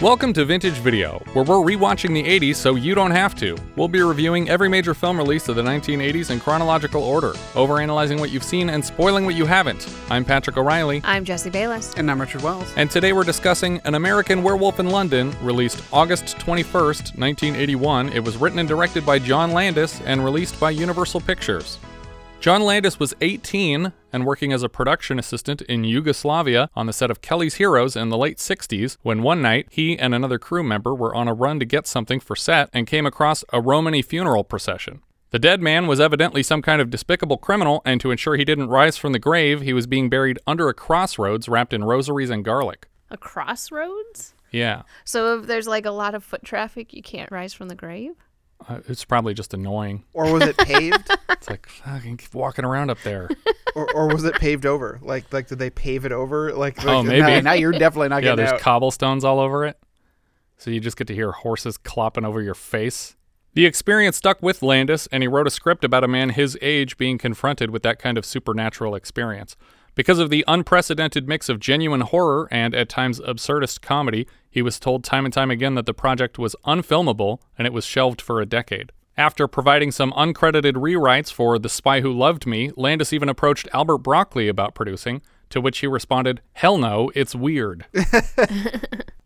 Welcome to Vintage Video, where we're rewatching the 80s so you don't have to. We'll be reviewing every major film release of the 1980s in chronological order, overanalyzing what you've seen and spoiling what you haven't. I'm Patrick O'Reilly, I'm Jesse Bayless. And I'm Richard Wells. and today we're discussing An American Werewolf in London, released August 21st, 1981. It was written and directed by John Landis and released by Universal Pictures. John Landis was 18 and working as a production assistant in Yugoslavia on the set of Kelly's Heroes in the late 60s when one night he and another crew member were on a run to get something for set and came across a Romany funeral procession. The dead man was evidently some kind of despicable criminal, and to ensure he didn't rise from the grave, he was being buried under a crossroads wrapped in rosaries and garlic. A crossroads? Yeah, So if there's like a lot of foot traffic, you can't rise from the grave? Uh, it's probably just annoying. Or was it paved? It's like, fucking keep walking around up there. or, or was it paved over? Like like did they pave it over? Like, Oh, maybe. Now, now you're definitely not yeah, getting there's out. cobblestones all over it. So you just get to hear horses clopping over your face. The experience stuck with Landis, and he wrote a script about a man his age being confronted with that kind of supernatural experience. Because of the unprecedented mix of genuine horror and at times absurdist comedy, he was told time and time again that the project was unfilmable and it was shelved for a decade. After providing some uncredited rewrites for The Spy Who Loved Me, Landis even approached Albert Broccoli about producing, to which he responded, Hell no, it's weird.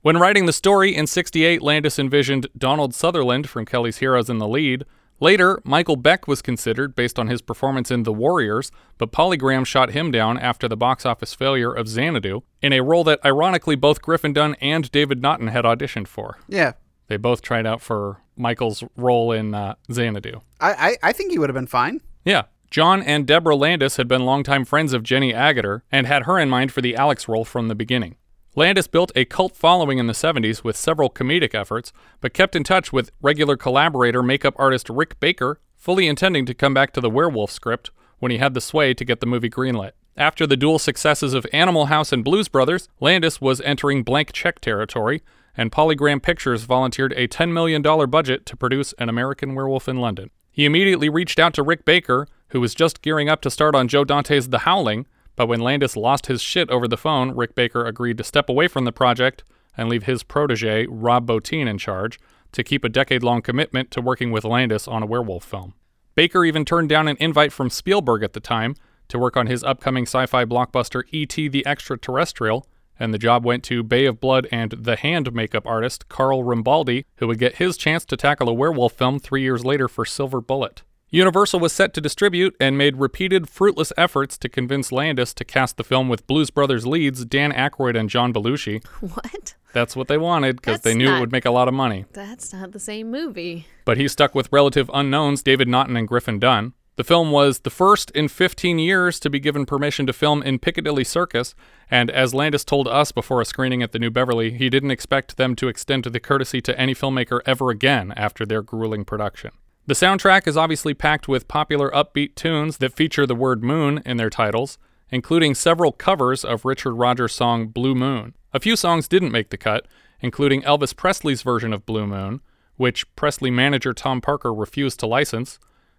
When writing the story in 68, Landis envisioned Donald Sutherland from Kelly's Heroes in the lead. Later, Michael Beck was considered based on his performance in The Warriors, but Polygram shot him down after the box office failure of Xanadu, in a role that ironically both Griffin Dunne and David Naughton had auditioned for. yeah. They both tried out for Michael's role in uh, Xanadu. I, I, I think he would have been fine. Yeah. John and Deborah Landis had been longtime friends of Jenny Agutter and had her in mind for the Alex role from the beginning. Landis built a cult following in the 70s with several comedic efforts, but kept in touch with regular collaborator makeup artist Rick Baker, fully intending to come back to the werewolf script when he had the sway to get the movie greenlit. After the dual successes of Animal House and Blues Brothers, Landis was entering blank check territory, and Polygram Pictures volunteered a $10 million budget to produce An American Werewolf in London. He immediately reached out to Rick Baker, who was just gearing up to start on Joe Dante's The Howling, but when Landis lost his shit over the phone, Rick Baker agreed to step away from the project and leave his protege, Rob Bottin, in charge to keep a decade long commitment to working with Landis on a werewolf film. Baker even turned down an invite from Spielberg at the time to work on his upcoming sci fi blockbuster E.T. the Extraterrestrial, and the job went to Bay of Blood and The Hand makeup artist Carl Rambaldi, who would get his chance to tackle a werewolf film three years later for Silver Bullet. Universal was set to distribute and made repeated fruitless efforts to convince Landis to cast the film with Blues Brothers leads Dan Aykroyd and John Belushi. What? That's what they wanted because they knew it would make a lot of money. That's not the same movie. But he stuck with relative unknowns David Naughton and Griffin Dunne. The film was the first in 15 years to be given permission to film in Piccadilly Circus, and as Landis told us before a screening at the New Beverly, he didn't expect them to extend the courtesy to any filmmaker ever again after their grueling production. The soundtrack is obviously packed with popular upbeat tunes that feature the word moon in their titles, including several covers of Richard Rodgers' song Blue Moon. A few songs didn't make the cut, including Elvis Presley's version of Blue Moon, which Presley manager Tom Parker refused to license.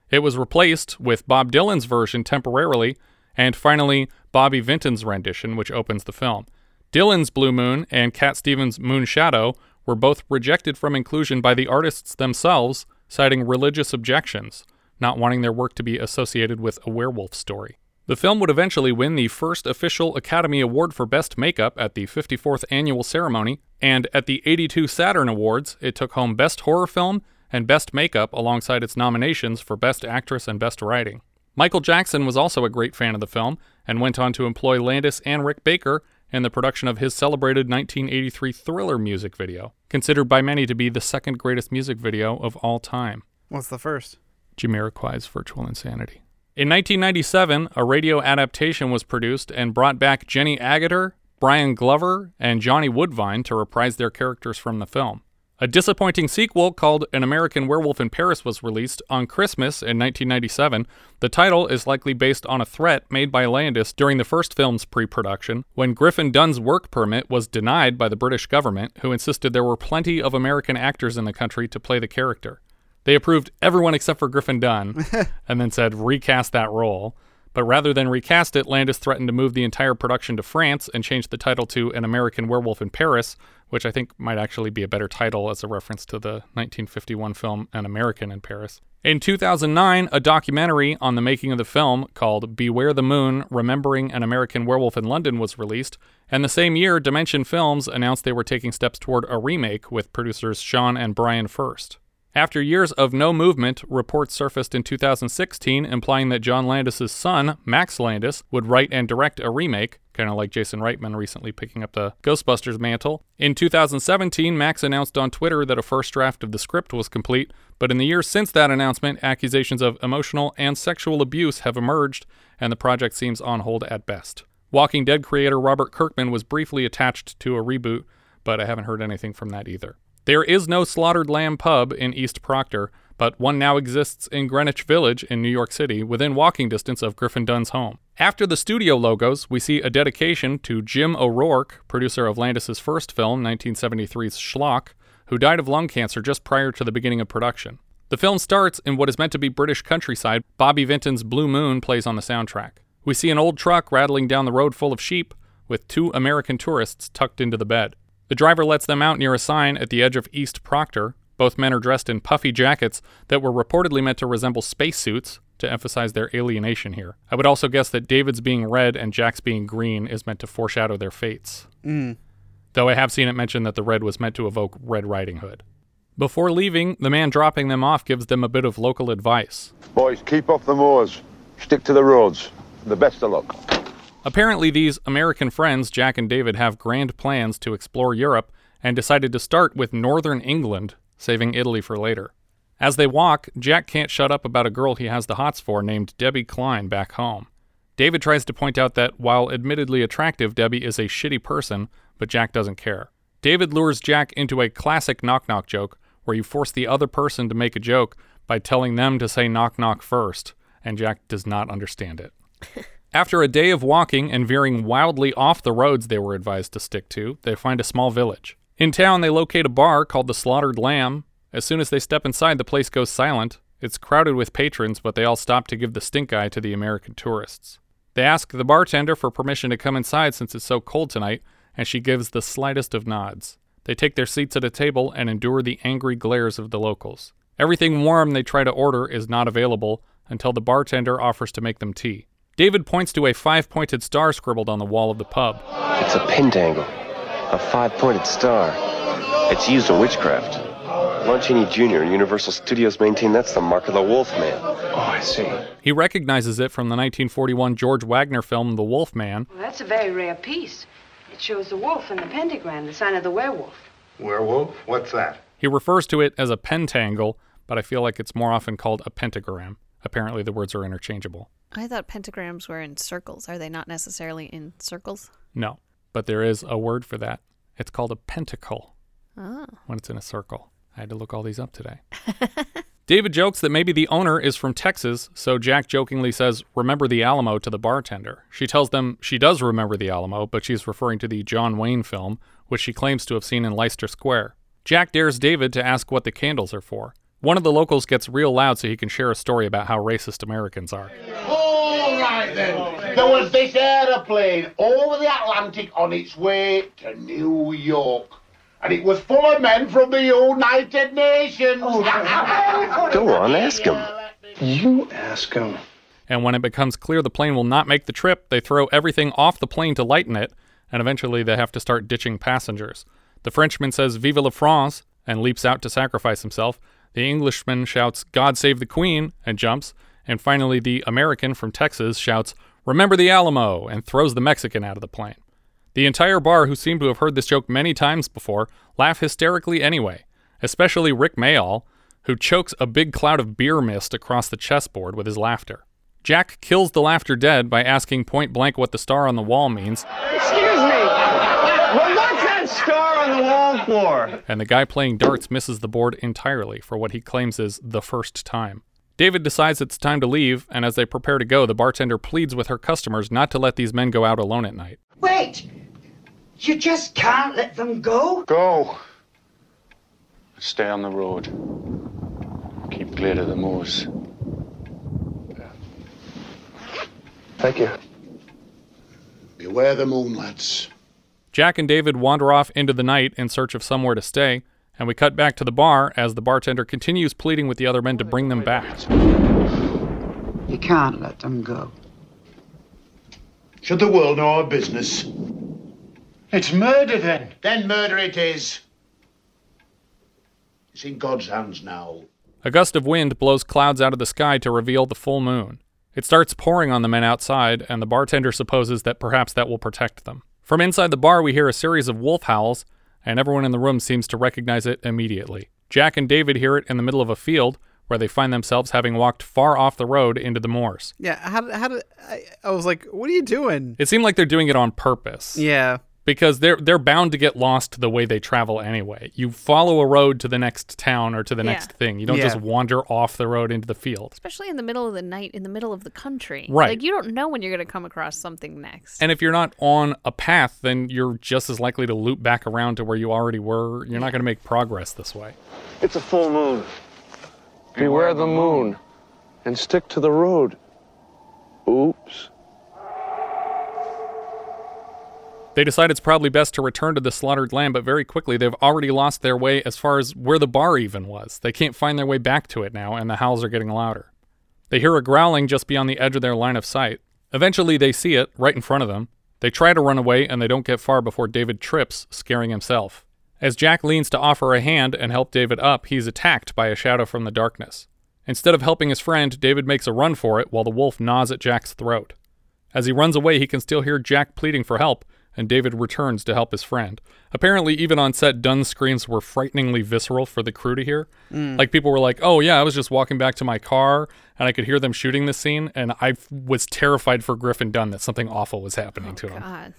It was replaced with Bob Dylan's version temporarily, and finally Bobby Vinton's rendition, which opens the film. Dylan's Blue Moon and Cat Stevens' Moonshadow were both rejected from inclusion by the artists themselves, citing religious objections, not wanting their work to be associated with a werewolf story. The film would eventually win the first official Academy Award for Best Makeup at the 54th annual ceremony, and at the 82 Saturn Awards, it took home Best Horror Film and Best Makeup alongside its nominations for Best Actress and Best Writing. Michael Jackson was also a great fan of the film and went on to employ Landis and Rick Baker in the production of his celebrated 1983 thriller music video, considered by many to be the second greatest music video of all time. What's the first? Jamiroquai's Virtual Insanity. In 1997, a radio adaptation was produced and brought back Jenny Agutter, Brian Glover, and Johnny Woodvine to reprise their characters from the film. A disappointing sequel called An American Werewolf in Paris was released on Christmas in 1997. The title is likely based on a threat made by Landis during the first film's pre production when Griffin Dunne's work permit was denied by the British government, who insisted there were plenty of American actors in the country to play the character. They approved everyone except for Griffin Dunne and then said recast that role. But rather than recast it, Landis threatened to move the entire production to France and change the title to An American Werewolf in Paris, which I think might actually be a better title as a reference to the 1951 film An American in Paris. In 2009, a documentary on the making of the film called Beware the Moon Remembering an American Werewolf in London was released, and the same year, Dimension Films announced they were taking steps toward a remake with producers Sean and Bryan Furst. After years of no movement, reports surfaced in 2016 implying that John Landis' son, Max Landis, would write and direct a remake, kind of like Jason Reitman recently picking up the Ghostbusters mantle. In 2017, Max announced on Twitter that a first draft of the script was complete, but in the years since that announcement, accusations of emotional and sexual abuse have emerged, and the project seems on hold at best. Walking Dead creator Robert Kirkman was briefly attached to a reboot, but I haven't heard anything from that either. There is no Slaughtered Lamb pub in East Proctor, but one now exists in Greenwich Village in New York City, within walking distance of Griffin Dunne's home. After the studio logos, we see a dedication to Jim O'Rourke, producer of Landis's first film, 1973's Schlock, who died of lung cancer just prior to the beginning of production. The film starts in what is meant to be British countryside. Bobby Vinton's Blue Moon plays on the soundtrack. We see an old truck rattling down the road full of sheep, with two American tourists tucked into the bed. The driver lets them out near a sign at the edge of East Proctor. Both men are dressed in puffy jackets that were reportedly meant to resemble spacesuits to emphasize their alienation here. I would also guess that David's being red and Jack's being green is meant to foreshadow their fates. Mm. Though I have seen it mentioned that the red was meant to evoke Red Riding Hood. Before leaving, the man dropping them off gives them a bit of local advice. Boys, keep off the moors. Stick to the roads. The best of luck. Apparently, these American friends, Jack and David, have grand plans to explore Europe and decided to start with northern England, saving Italy for later. As they walk, Jack can't shut up about a girl he has the hots for named Debbie Klein back home. David tries to point out that while admittedly attractive, Debbie is a shitty person, but Jack doesn't care. David lures Jack into a classic knock knock joke where you force the other person to make a joke by telling them to say knock knock first, and Jack does not understand it. After a day of walking and veering wildly off the roads they were advised to stick to, they find a small village. In town, they locate a bar called the Slaughtered Lamb. As soon as they step inside, the place goes silent. It's crowded with patrons, but they all stop to give the stink eye to the American tourists. They ask the bartender for permission to come inside since it's so cold tonight, and she gives the slightest of nods. They take their seats at a table and endure the angry glares of the locals. Everything warm they try to order is not available until the bartender offers to make them tea. David points to a five pointed star scribbled on the wall of the pub. It's a pentangle, a five pointed star. It's used in witchcraft. Lon Chaney Jr. and Universal Studios maintain that's the mark of the Wolfman. Oh, I see. He recognizes it from the 1941 George Waggner film The Wolf Man. Well, that's a very rare piece. It shows the wolf and the pentagram, the sign of the werewolf. Werewolf? What's that? He refers to it as a pentangle, but I feel like it's more often called a pentagram. Apparently, the words are interchangeable. I thought pentagrams were in circles. Are they not necessarily in circles? No, but there is a word for that. It's called a pentacle Oh. when it's in a circle. I had to look all these up today. David jokes that maybe the owner is from Texas, so Jack jokingly says, Remember the Alamo to the bartender. She tells them she does remember the Alamo, but she's referring to the John Wayne film, which she claims to have seen in Leicester Square. Jack dares David to ask what the candles are for. One of the locals gets real loud so he can share a story about how racist Americans are. All right Oh, then. There was this aeroplane over the Atlantic on its way to New York. And it was full of men from the United Nations. Oh, Go on, ask him. You ask him. And when it becomes clear the plane will not make the trip, they throw everything off the plane to lighten it, and eventually they have to start ditching passengers. The Frenchman says Vive la France and leaps out to sacrifice himself. The Englishman shouts God save the Queen and jumps. And finally, the American from Texas shouts Remember the Alamo and throws the Mexican out of the plane. The entire bar, who seem to have heard this joke many times before, laugh hysterically anyway, especially Rick Mayall, who chokes a big cloud of beer mist across the chessboard with his laughter. Jack kills the laughter dead by asking point blank what the star on the wall means. Excuse me. Well, what's that that star on the wall for? and the guy playing darts misses the board entirely for what he claims is the first time. David decides it's time to leave, and as they prepare to go, the bartender pleads with her customers not to let these men go out alone at night. Wait! You just can't let them go? Go. Stay on the road. Keep clear of the moors. Thank you. Beware the moon, lads. Jack and David wander off into the night in search of somewhere to stay, and we cut back to the bar as the bartender continues pleading with the other men to bring them back. You can't let them go. Should the world know our business? It's murder then. Then murder it is. It's in God's hands now. A gust of wind blows clouds out of the sky to reveal the full moon. It starts pouring on the men outside, and the bartender supposes that perhaps that will protect them. From inside the bar, we hear a series of wolf howls, and everyone in the room seems to recognize it immediately. Jack and David hear it in the middle of a field, where they find themselves having walked far off the road into the moors. Yeah, how did, how did I, I was like, what are you doing? It seemed like they're doing it on purpose. Yeah. Because they're they're bound to get lost the way they travel anyway. You follow a road to the next town or to the Yeah. next thing. You don't Yeah. just wander off the road into the field. Especially in the middle of the night, in the middle of the country. Right. Like, you don't know when you're going to come across something next. And if you're not on a path, then you're just as likely to loop back around to where you already were. You're not going to make progress this way. It's a full moon. Beware the moon and stick to the road. Oops. They decide it's probably best to return to the slaughtered lamb, but very quickly they've already lost their way as far as where the bar even was. They can't find their way back to it now, and the howls are getting louder. They hear a growling just beyond the edge of their line of sight. Eventually, they see it right in front of them. They try to run away, and they don't get far before David trips, scaring himself. As Jack leans to offer a hand and help David up, he's attacked by a shadow from the darkness. Instead of helping his friend, David makes a run for it while the wolf gnaws at Jack's throat. As he runs away, he can still hear Jack pleading for help, and David returns to help his friend. Apparently, even on set, Dunne's screams were frighteningly visceral for the crew to hear. Mm. Like, people were like, oh, yeah, I was just walking back to my car, and I could hear them shooting this scene, and I was terrified for Griffin Dunne that something awful was happening to him. God.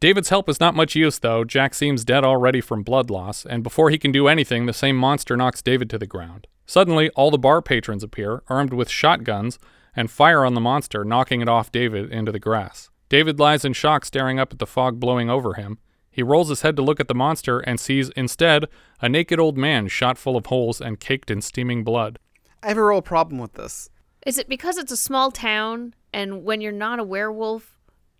David's help is not much use, though. Jack seems dead already from blood loss, and before he can do anything, the same monster knocks David to the ground. Suddenly, all the bar patrons appear, armed with shotguns, and fire on the monster, knocking it off David into the grass. David lies in shock, staring up at the fog blowing over him. He rolls his head to look at the monster and sees instead a naked old man shot full of holes and caked in steaming blood. I have a real problem with this. Is it because it's a small town and when you're not a werewolf,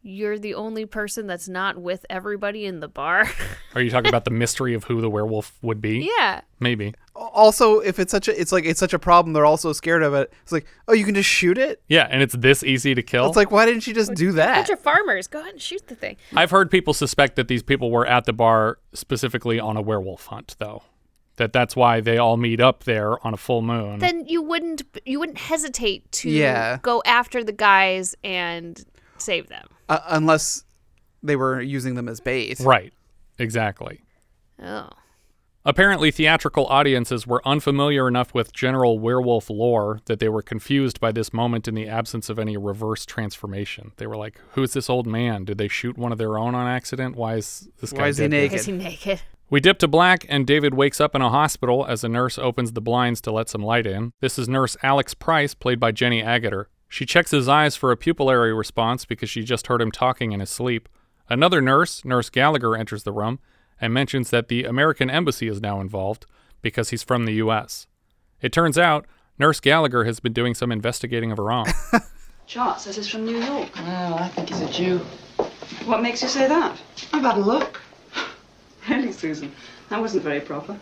you're the only person that's not with everybody in the bar? Are you talking about the mystery of who the werewolf would be? yeah. Maybe. Also, if it's such a, it's like it's such a problem, they're also scared of it. It's like, oh, you can just shoot it. Yeah, and it's this easy to kill. It's like, why didn't you just do that? A Bunch of farmers. Go ahead and shoot the thing. I've heard people suspect that these people were at the bar specifically on a werewolf hunt, though. That that's why they all meet up there on a full moon. Then you wouldn't you wouldn't hesitate to Yeah. go after the guys and save them. Uh, unless they were using them as bait. right. Exactly. Oh. Apparently, theatrical audiences were unfamiliar enough with general werewolf lore that they were confused by this moment in the absence of any reverse transformation. They were like, "Who's this old man? Did they shoot one of their own on accident? Why is this guy Why is he dead now?" naked? Is he naked? We dip to black, and David wakes up in a hospital as a nurse opens the blinds to let some light in. This is nurse Alex Price, played by Jenny Agutter. She checks his eyes for a pupillary response because she just heard him talking in his sleep. Another nurse, Nurse Gallagher, enters the room and mentions that the American Embassy is now involved because he's from the U.S. It turns out Nurse Gallagher has been doing some investigating of her own. Chart says it's from New York. Well, I think he's a Jew. What makes you say that? I've had a look. Really, Susan? That wasn't very proper.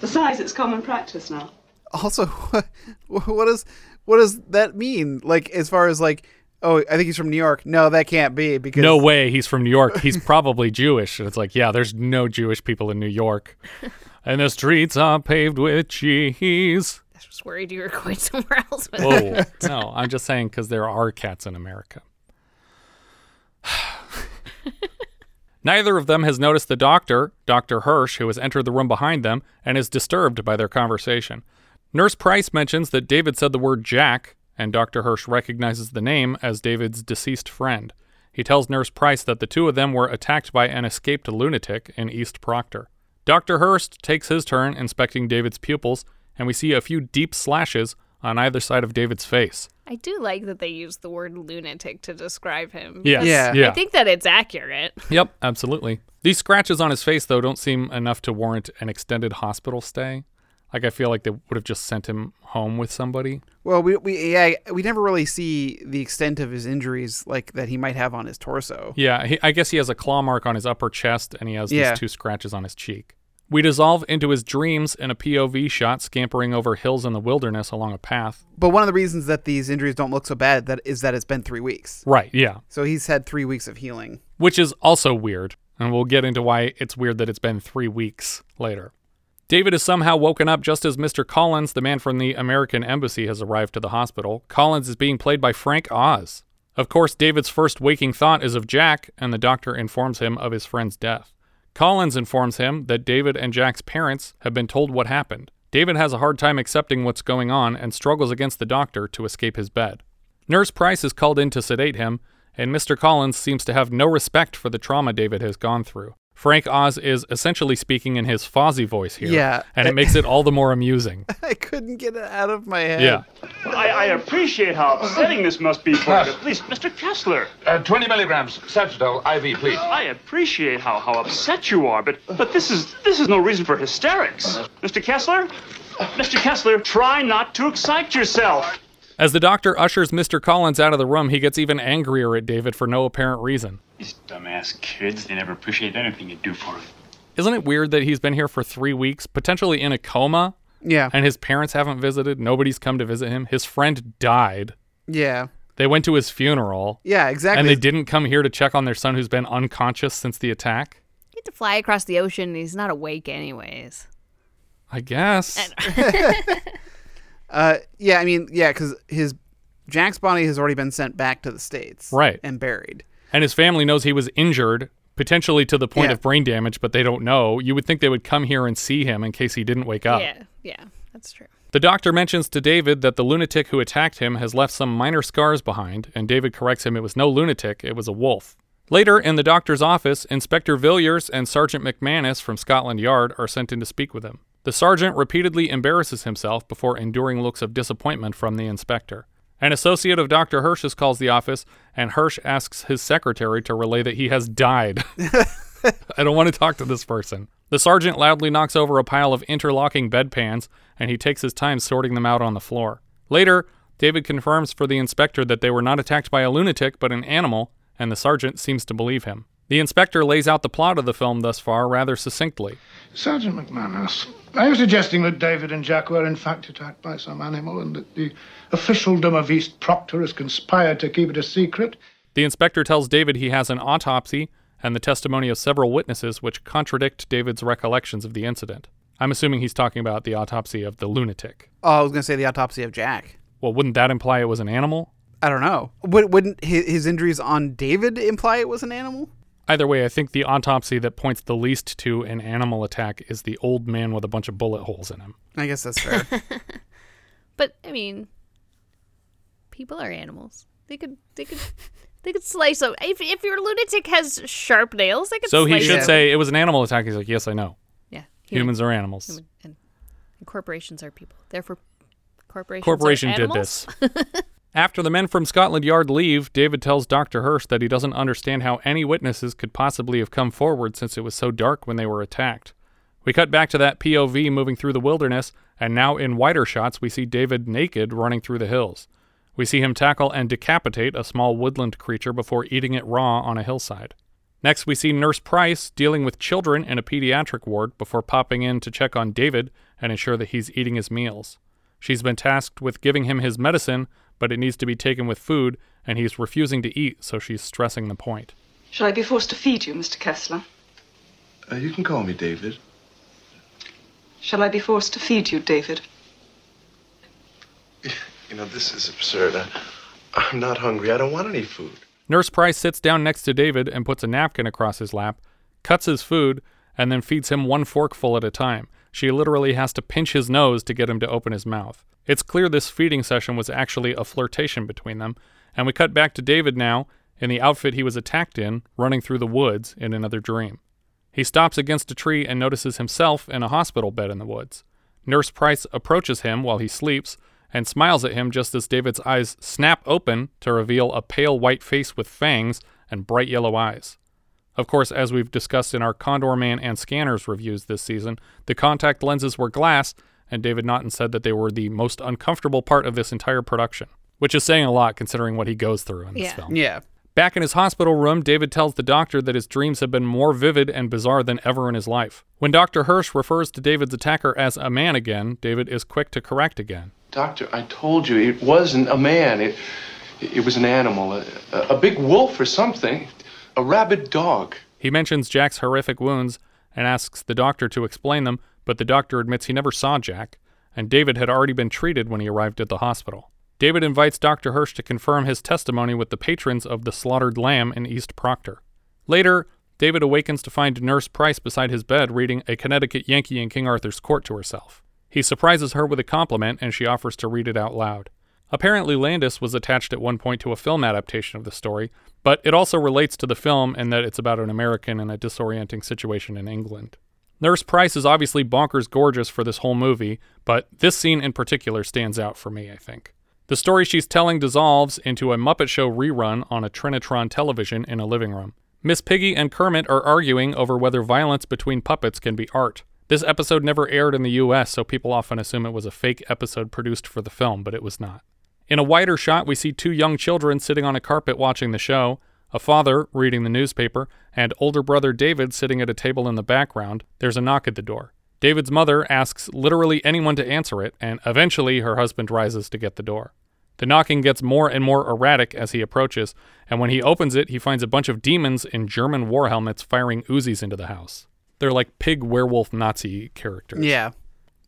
Besides, it's common practice now. Also, what, what does what does that mean? Like, as far as like, oh, I think he's from New York. No, that can't be because no way he's from New York. He's probably Jewish. And it's like, yeah, there's no Jewish people in New York. And the streets are paved with cheese. I was worried you were going somewhere else with Whoa. that. no, I'm just saying because there are cats in America. Neither of them has noticed the doctor, Dr. Hirsch, who has entered the room behind them and is disturbed by their conversation. Nurse Price mentions that David said the word Jack, and Dr. Hirsch recognizes the name as David's deceased friend. He tells Nurse Price that the two of them were attacked by an escaped lunatic in East Proctor. Dr. Hirsch takes his turn inspecting David's pupils, and we see a few deep slashes on either side of David's face. I do like that they use the word lunatic to describe him. Yes. Yeah. Yeah. I think that it's accurate. Yep, absolutely. These scratches on his face, though, don't seem enough to warrant an extended hospital stay. Like, I feel like they would have just sent him home with somebody. Well, we we yeah, we never really see the extent of his injuries like that he might have on his torso. Yeah, he, I guess he has a claw mark on his upper chest and he has Yeah. these two scratches on his cheek. We dissolve into his dreams in a POV shot scampering over hills in the wilderness along a path. But one of the reasons that these injuries don't look so bad that is that it's been three weeks. Right, yeah. So he's had three weeks of healing. Which is also weird, and we'll get into why it's weird that it's been three weeks later. David is somehow woken up just as Mr. Collins, the man from the American Embassy, has arrived to the hospital. Collins is being played by Frank Oz. Of course, David's first waking thought is of Jack, and the doctor informs him of his friend's death. Collins informs him that David and Jack's parents have been told what happened. David has a hard time accepting what's going on and struggles against the doctor to escape his bed. Nurse Price is called in to sedate him, and Mr. Collins seems to have no respect for the trauma David has gone through. Frank Oz is essentially speaking in his Fozzie voice here, Yeah. and it makes it all the more amusing. I couldn't get it out of my head. Yeah. I, I appreciate how upsetting this must be for you. Please, Mr. Kessler. Uh, 20 milligrams, Sagitol, IV, please. I appreciate how, how upset you are, but but this is this is no reason for hysterics. Mr. Kessler? Mr. Kessler, try not to excite yourself. As the doctor ushers Mr. Collins out of the room, he gets even angrier at David for no apparent reason. These dumbass kids, they never appreciate anything you do for them. Isn't it weird that he's been here for three weeks, potentially in a coma? Yeah. And his parents haven't visited. Nobody's come to visit him. His friend died. Yeah. They went to his funeral. Yeah, exactly. And they didn't come here to check on their son who's been unconscious since the attack. He had to fly across the ocean and he's not awake anyways. I guess. Uh, yeah, I mean, yeah, because his Jack's body has already been sent back to the states, Right. and buried. And his family knows he was injured, potentially to the point Yeah. of brain damage, but they don't know. You would think they would come here and see him in case he didn't wake up. Yeah, yeah, that's true. The doctor mentions to David that the lunatic who attacked him has left some minor scars behind, and David corrects him it was no lunatic, it was a wolf. Later, in the doctor's office, Inspector Villiers and Sergeant McManus from Scotland Yard are sent in to speak with him. The sergeant repeatedly embarrasses himself before enduring looks of disappointment from the inspector. An associate of Dr. Hirsch's calls the office, and Hirsch asks his secretary to relay that he has died. I don't want to talk to this person. The sergeant loudly knocks over a pile of interlocking bedpans, and he takes his time sorting them out on the floor. Later, David confirms for the inspector that they were not attacked by a lunatic but an animal, and the sergeant seems to believe him. The inspector lays out the plot of the film thus far rather succinctly. Sergeant McManus, are you suggesting that David and Jack were in fact attacked by some animal and that the officialdom of East Proctor has conspired to keep it a secret? The inspector tells David he has an autopsy and the testimony of several witnesses which contradict David's recollections of the incident. I'm assuming he's talking about the autopsy of the lunatic. Oh, I was gonna say the autopsy of Jack. Well, wouldn't that imply it was an animal? I don't know. Would, wouldn't his, his injuries on David imply it was an animal? Either way, I think the autopsy that points the least to an animal attack is the old man with a bunch of bullet holes in him. I guess that's fair. But I mean, people are animals. They could, they could, they could slice up. If if your lunatic has sharp nails, they could. Slice. So he should open- say it was an animal attack. He's like, yes, I know. Yeah, human- Humans are animals. human- and, and corporations are people. Therefore, corporations. Corporation are did this. After the men from Scotland Yard leave, David tells Dr. Hirsch that he doesn't understand how any witnesses could possibly have come forward since it was so dark when they were attacked. We cut back to that POV moving through the wilderness, and now in wider shots, we see David naked running through the hills. We see him tackle and decapitate a small woodland creature before eating it raw on a hillside. Next, we see Nurse Price dealing with children in a pediatric ward before popping in to check on David and ensure that he's eating his meals. She's been tasked with giving him his medicine, but it needs to be taken with food, and he's refusing to eat, so she's stressing the point. Shall I be forced to feed you, Mr. Kessler? Uh, you can call me David. Shall I be forced to feed you, David? You know, this is absurd. I, I'm not hungry. I don't want any food. Nurse Price sits down next to David and puts a napkin across his lap, cuts his food, and then feeds him one forkful at a time. She literally has to pinch his nose to get him to open his mouth. It's clear this feeding session was actually a flirtation between them, and we cut back to David now in the outfit he was attacked in, running through the woods in another dream. He stops against a tree and notices himself in a hospital bed in the woods. Nurse Price approaches him while he sleeps and smiles at him just as David's eyes snap open to reveal a pale white face with fangs and bright yellow eyes. Of course, as we've discussed in our Condorman and Scanners reviews this season, the contact lenses were glass, and David Naughton said that they were the most uncomfortable part of this entire production, which is saying a lot considering what he goes through in this Yeah. film. Yeah. Back in his hospital room, David tells the doctor that his dreams have been more vivid and bizarre than ever in his life. When Dr. Hirsch refers to David's attacker as a man again, David is quick to correct again. Doctor, I told you it wasn't a man. It, it was an animal, a, a big wolf or something, a rabid dog. He mentions Jack's horrific wounds and asks the doctor to explain them, but the doctor admits he never saw Jack, and David had already been treated when he arrived at the hospital. David invites Dr. Hirsch to confirm his testimony with the patrons of the slaughtered lamb in East Proctor. Later, David awakens to find Nurse Price beside his bed reading a Connecticut Yankee in King Arthur's court to herself. He surprises her with a compliment and she offers to read it out loud. Apparently, Landis was attached at one point to a film adaptation of the story, but it also relates to the film in that it's about an American in a disorienting situation in England. Nurse Price is obviously bonkers gorgeous for this whole movie, but this scene in particular stands out for me, I think. The story she's telling dissolves into a Muppet Show rerun on a Trinitron television in a living room. Miss Piggy and Kermit are arguing over whether violence between puppets can be art. This episode never aired in the US, so people often assume it was a fake episode produced for the film, but it was not. In a wider shot, we see two young children sitting on a carpet watching the show, a father reading the newspaper, and older brother David sitting at a table in the background. There's a knock at the door. David's mother asks literally anyone to answer it, and eventually her husband rises to get the door. The knocking gets more and more erratic as he approaches, and when he opens it, he finds a bunch of demons in German war helmets firing Uzis into the house. They're like pig werewolf Nazi characters. Yeah.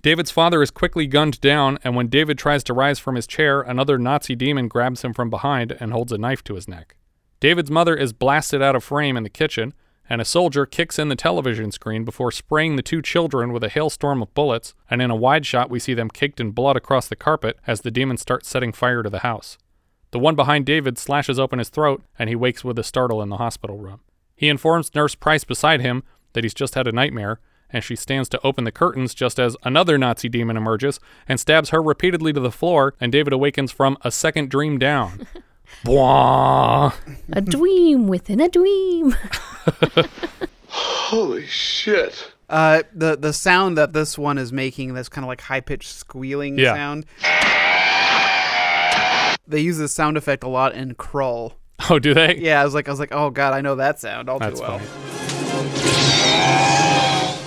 David's father is quickly gunned down, and when David tries to rise from his chair, another Nazi demon grabs him from behind and holds a knife to his neck. David's mother is blasted out of frame in the kitchen, and a soldier kicks in the television screen before spraying the two children with a hailstorm of bullets, and in a wide shot, we see them caked in blood across the carpet as the demon starts setting fire to the house. The one behind David slashes open his throat, and he wakes with a startle in the hospital room. He informs Nurse Price beside him that he's just had a nightmare, and she stands to open the curtains just as another Nazi demon emerges and stabs her repeatedly to the floor, and David awakens from a second dream down. Bwah. A dream within a dream. Holy shit. Uh, the the sound that this one is making, this kind of like high pitched squealing Yeah. sound. They use this sound effect a lot in Krull. Oh, do they? Yeah, I was like, I was like, oh god, I know that sound all That's too well.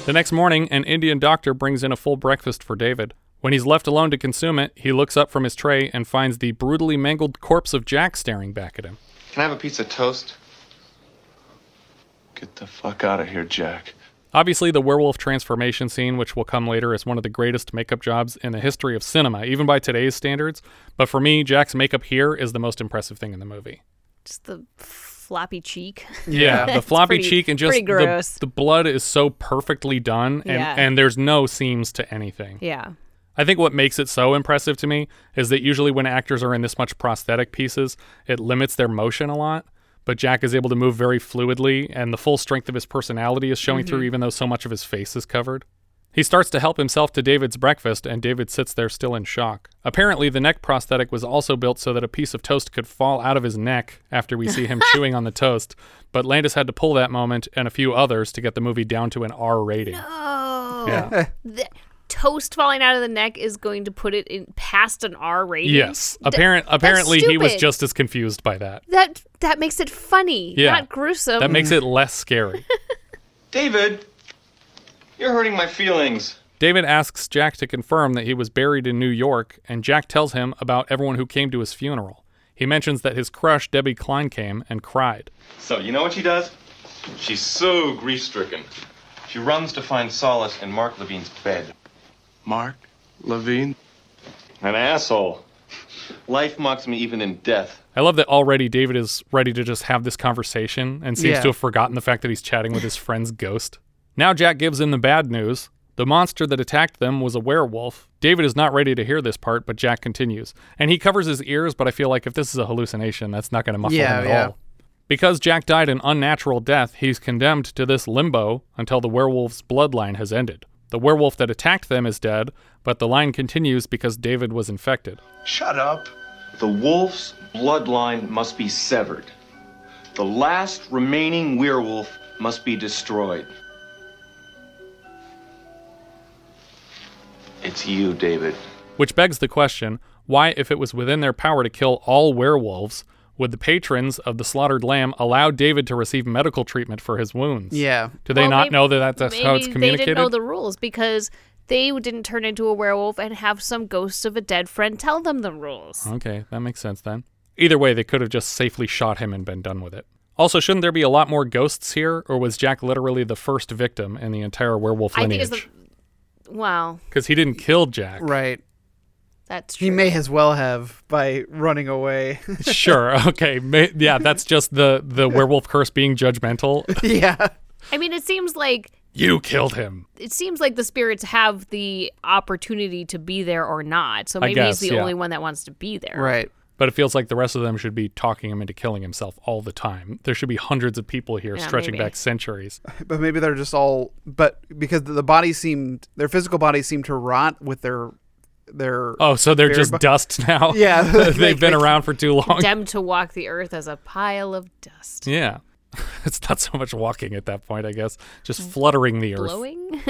The next morning, an Indian doctor brings in a full breakfast for David. When he's left alone to consume it, he looks up from his tray and finds the brutally mangled corpse of Jack staring back at him. Can I have a piece of toast? Get the fuck out of here, Jack. Obviously, the werewolf transformation scene, which will come later, is one of the greatest makeup jobs in the history of cinema, even by today's standards. But for me, Jack's makeup here is the most impressive thing in the movie. Just the floppy cheek. Yeah, the floppy pretty- cheek and just the, the blood is so perfectly done, and, Yeah. and there's no seams to anything. Yeah. I think what makes it so impressive to me is that usually when actors are in this much prosthetic pieces, it limits their motion a lot. But Jack is able to move very fluidly, and the full strength of his personality is showing through, Mhm. even though so much of his face is covered. He starts to help himself to David's breakfast, and David sits there still in shock. Apparently, the neck prosthetic was also built so that a piece of toast could fall out of his neck after we see him chewing on the toast. But Landis had to pull that moment and a few others to get the movie down to an R rating. Oh. Yeah. the toast falling out of the neck is going to put it in past an R rating. Yes. Th- Apparent, that's apparently, he was just as confused by that. that. That makes it funny, Yeah. not gruesome. That makes it less scary. David, you're hurting my feelings. David asks Jack to confirm that he was buried in New York, and Jack tells him about everyone who came to his funeral. He mentions that his crush, Debbie Klein, came and cried. So, you know what she does? She's so grief stricken. She runs to find solace in Mark Levine's bed. Mark Levine? An asshole. Life mocks me even in death. I love that already David is ready to just have this conversation and seems Yeah. to have forgotten the fact that he's chatting with his friend's ghost. Now Jack gives in the bad news. The monster that attacked them was a werewolf. David is not ready to hear this part, but Jack continues. And he covers his ears, but I feel like if this is a hallucination, that's not going to muffle Yeah, him at yeah. all. Because Jack died an unnatural death, he's condemned to this limbo until the werewolf's bloodline has ended. The werewolf that attacked them is dead, but the line continues because David was infected. Shut up. The wolf's bloodline must be severed. The last remaining werewolf must be destroyed. It's you, David. Which begs the question why, if it was within their power to kill all werewolves, would the patrons of the slaughtered lamb allow David to receive medical treatment for his wounds? Yeah. Do they Well, not maybe- know that that's how it's maybe communicated? They didn't know the rules because they didn't turn into a werewolf and have some ghost of a dead friend tell them the rules. Okay, that makes sense then. Either way, they could have just safely shot him and been done with it. Also, shouldn't there be a lot more ghosts here, or was Jack literally the first victim in the entire werewolf I think lineage? it's the wow. Because he didn't kill Jack. Right. That's true. He may as well have by running away. sure. Okay. May, yeah, that's just the the werewolf curse being judgmental. yeah. I mean, it seems like You killed him. it seems like the spirits have the opportunity to be there or not. So maybe guess, he's the yeah. only one that wants to be there. Right. But it feels like the rest of them should be talking him into killing himself all the time. There should be hundreds of people here Yeah, stretching maybe. back centuries. But maybe they're just all but because the bodies seemed their physical bodies seem to rot with their their Oh, so they're just bo- dust now? Yeah. They've like- been like- around for too long. Condemned to walk the earth as a pile of dust. Yeah. it's not so much walking at that point, I guess. Just mm. fluttering the earth. Blowing?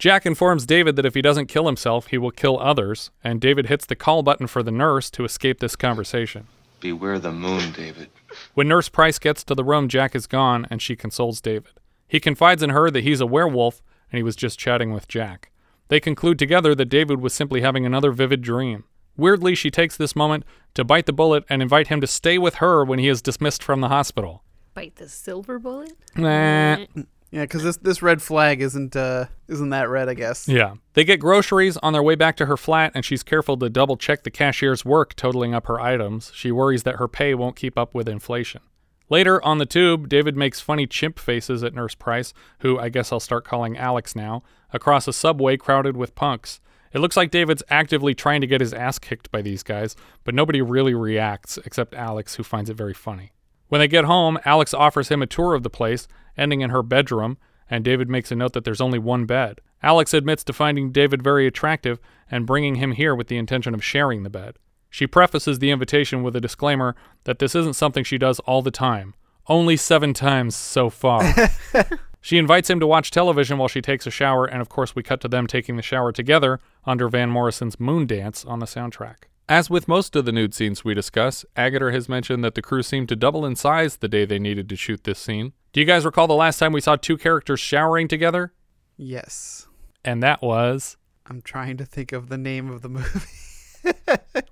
Jack informs David that if he doesn't kill himself, he will kill others, and David hits the call button for the nurse to escape this conversation. Beware the moon, David. When Nurse Price gets to the room, Jack is gone, and she consoles David. He confides in her that he's a werewolf, and he was just chatting with Jack. They conclude together that David was simply having another vivid dream. Weirdly, she takes this moment to bite the bullet and invite him to stay with her when he is dismissed from the hospital. Bite the silver bullet? Nah. Yeah, because this this red flag isn't uh isn't that red? I guess. Yeah. They get groceries on their way back to her flat, and she's careful to double check the cashier's work totaling up her items. She worries that her pay won't keep up with inflation. Later on the tube, David makes funny chimp faces at Nurse Price, who I guess I'll start calling Alex now, across a subway crowded with punks. It looks like David's actively trying to get his ass kicked by these guys, but nobody really reacts except Alex, who finds it very funny. When they get home, Alex offers him a tour of the place, ending in her bedroom, and David makes a note that there's only one bed. Alex admits to finding David very attractive and bringing him here with the intention of sharing the bed. She prefaces the invitation with a disclaimer that this isn't something she does all the time. Only seven times so far. she invites him to watch television while she takes a shower, and of course, we cut to them taking the shower together under Van Morrison's Moondance on the soundtrack. As with most of the nude scenes we discuss, Agutter has mentioned that the crew seemed to double in size the day they needed to shoot this scene. Do you guys recall the last time we saw two characters showering together? Yes. And that was. I'm trying to think of the name of the movie.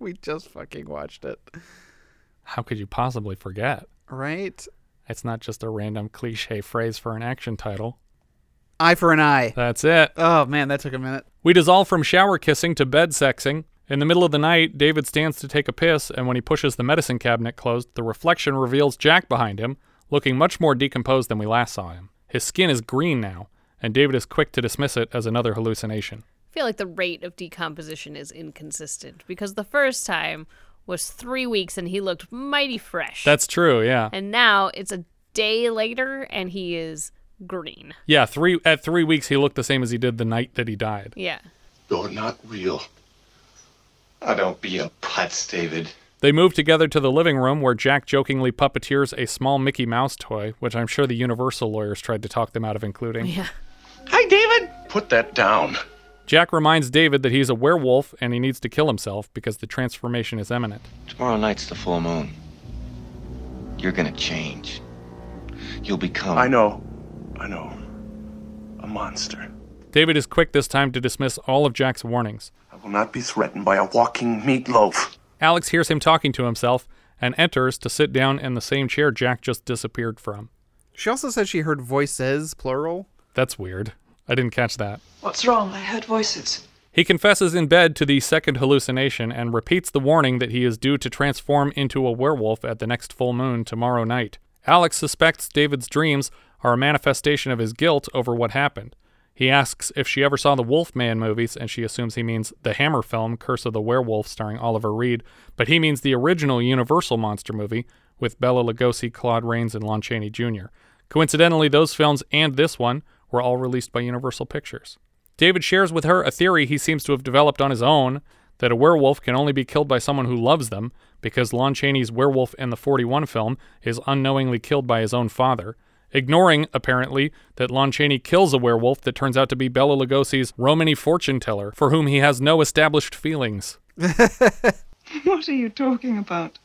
we just fucking watched it. How could you possibly forget? Right? It's not just a random cliche phrase for an action title. Eye for an eye. That's it. Oh man, that took a minute. We dissolve from shower kissing to bed sexing. In the middle of the night, David stands to take a piss, and when he pushes the medicine cabinet closed, the reflection reveals Jack behind him, looking much more decomposed than we last saw him. His skin is green now, and David is quick to dismiss it as another hallucination. I feel like the rate of decomposition is inconsistent because the first time was three weeks and he looked mighty fresh. That's true, yeah. And now it's a day later and he is green. Yeah, three at three weeks he looked the same as he did the night that he died. Yeah. You're not real. I don't be a putz, David. They move together to the living room where Jack jokingly puppeteers a small Mickey Mouse toy, which I'm sure the Universal lawyers tried to talk them out of including. Yeah. Hi, David. Put that down. Jack reminds David that he's a werewolf and he needs to kill himself because the transformation is imminent. Tomorrow night's the full moon. You're gonna change. You'll become. I know. I know. A monster. David is quick this time to dismiss all of Jack's warnings. I will not be threatened by a walking meatloaf. Alex hears him talking to himself and enters to sit down in the same chair Jack just disappeared from. She also says she heard voices, plural. That's weird. I didn't catch that. What's wrong? I heard voices. He confesses in bed to the second hallucination and repeats the warning that he is due to transform into a werewolf at the next full moon tomorrow night. Alex suspects David's dreams are a manifestation of his guilt over what happened. He asks if she ever saw the Wolfman movies, and she assumes he means the Hammer film, Curse of the Werewolf, starring Oliver Reed, but he means the original Universal monster movie, with Bela Lugosi, Claude Rains, and Lon Chaney Jr. Coincidentally, those films and this one were all released by Universal Pictures. David shares with her a theory he seems to have developed on his own that a werewolf can only be killed by someone who loves them, because Lon Chaney's werewolf in the 41 film is unknowingly killed by his own father, ignoring, apparently, that Lon Chaney kills a werewolf that turns out to be Bela Lugosi's Romany fortune teller, for whom he has no established feelings. What are you talking about?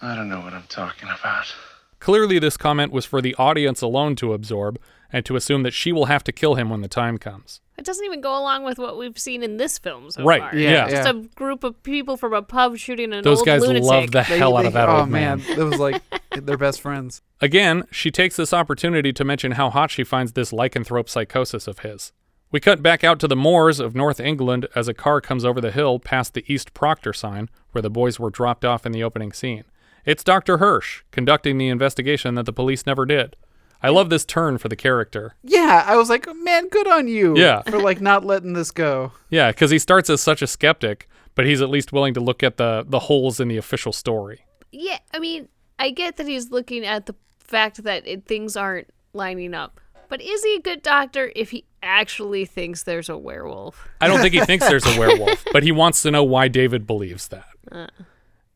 I don't know what I'm talking about. Clearly, this comment was for the audience alone to absorb and to assume that she will have to kill him when the time comes. It doesn't even go along with what we've seen in this film so Right, far. yeah. Just Yeah. a group of people from a pub shooting an Those old guys lunatic. love the hell out of that oh old man. man, it was like they're best friends. Again, she takes this opportunity to mention how hot she finds this lycanthrope psychosis of his. We cut back out to the moors of North England as a car comes over the hill past the East Proctor sign where the boys were dropped off in the opening scene. It's Dr. Hirsch conducting the investigation that the police never did. I love this turn for the character. Yeah, I was like, man, good on you. Yeah. for like not letting this go. Yeah, because he starts as such a skeptic, but he's at least willing to look at the, the holes in the official story. Yeah, I mean, I get that he's looking at the fact that it, things aren't lining up. But is he a good doctor if he actually thinks there's a werewolf? I don't think he thinks there's a werewolf, but he wants to know why David believes that. Uh,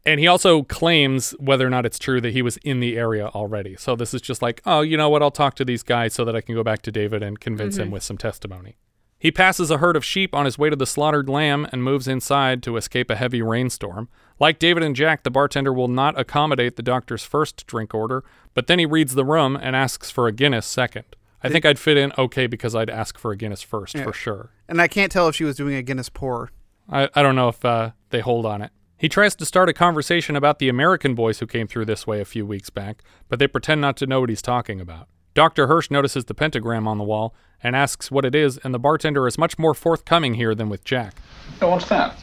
And he also claims whether or not it's true that he was in the area already. So this is just like, oh, you know what? I'll talk to these guys so that I can go back to David and convince him Mhm. with some testimony. He passes a herd of sheep on his way to the slaughtered lamb and moves inside to escape a heavy rainstorm. Like David and Jack, the bartender will not accommodate the doctor's first drink order, but then he reads the room and asks for a Guinness second. I think I'd fit in okay because I'd ask for a Guinness first Yeah. for sure. And I can't tell if she was doing a Guinness pour. I, I don't know if uh, they hold on it. He tries to start a conversation about the American boys who came through this way a few weeks back, but they pretend not to know what he's talking about. Dr. Hirsch notices the pentagram on the wall and asks what it is, and the bartender is much more forthcoming here than with Jack. Oh, what's that?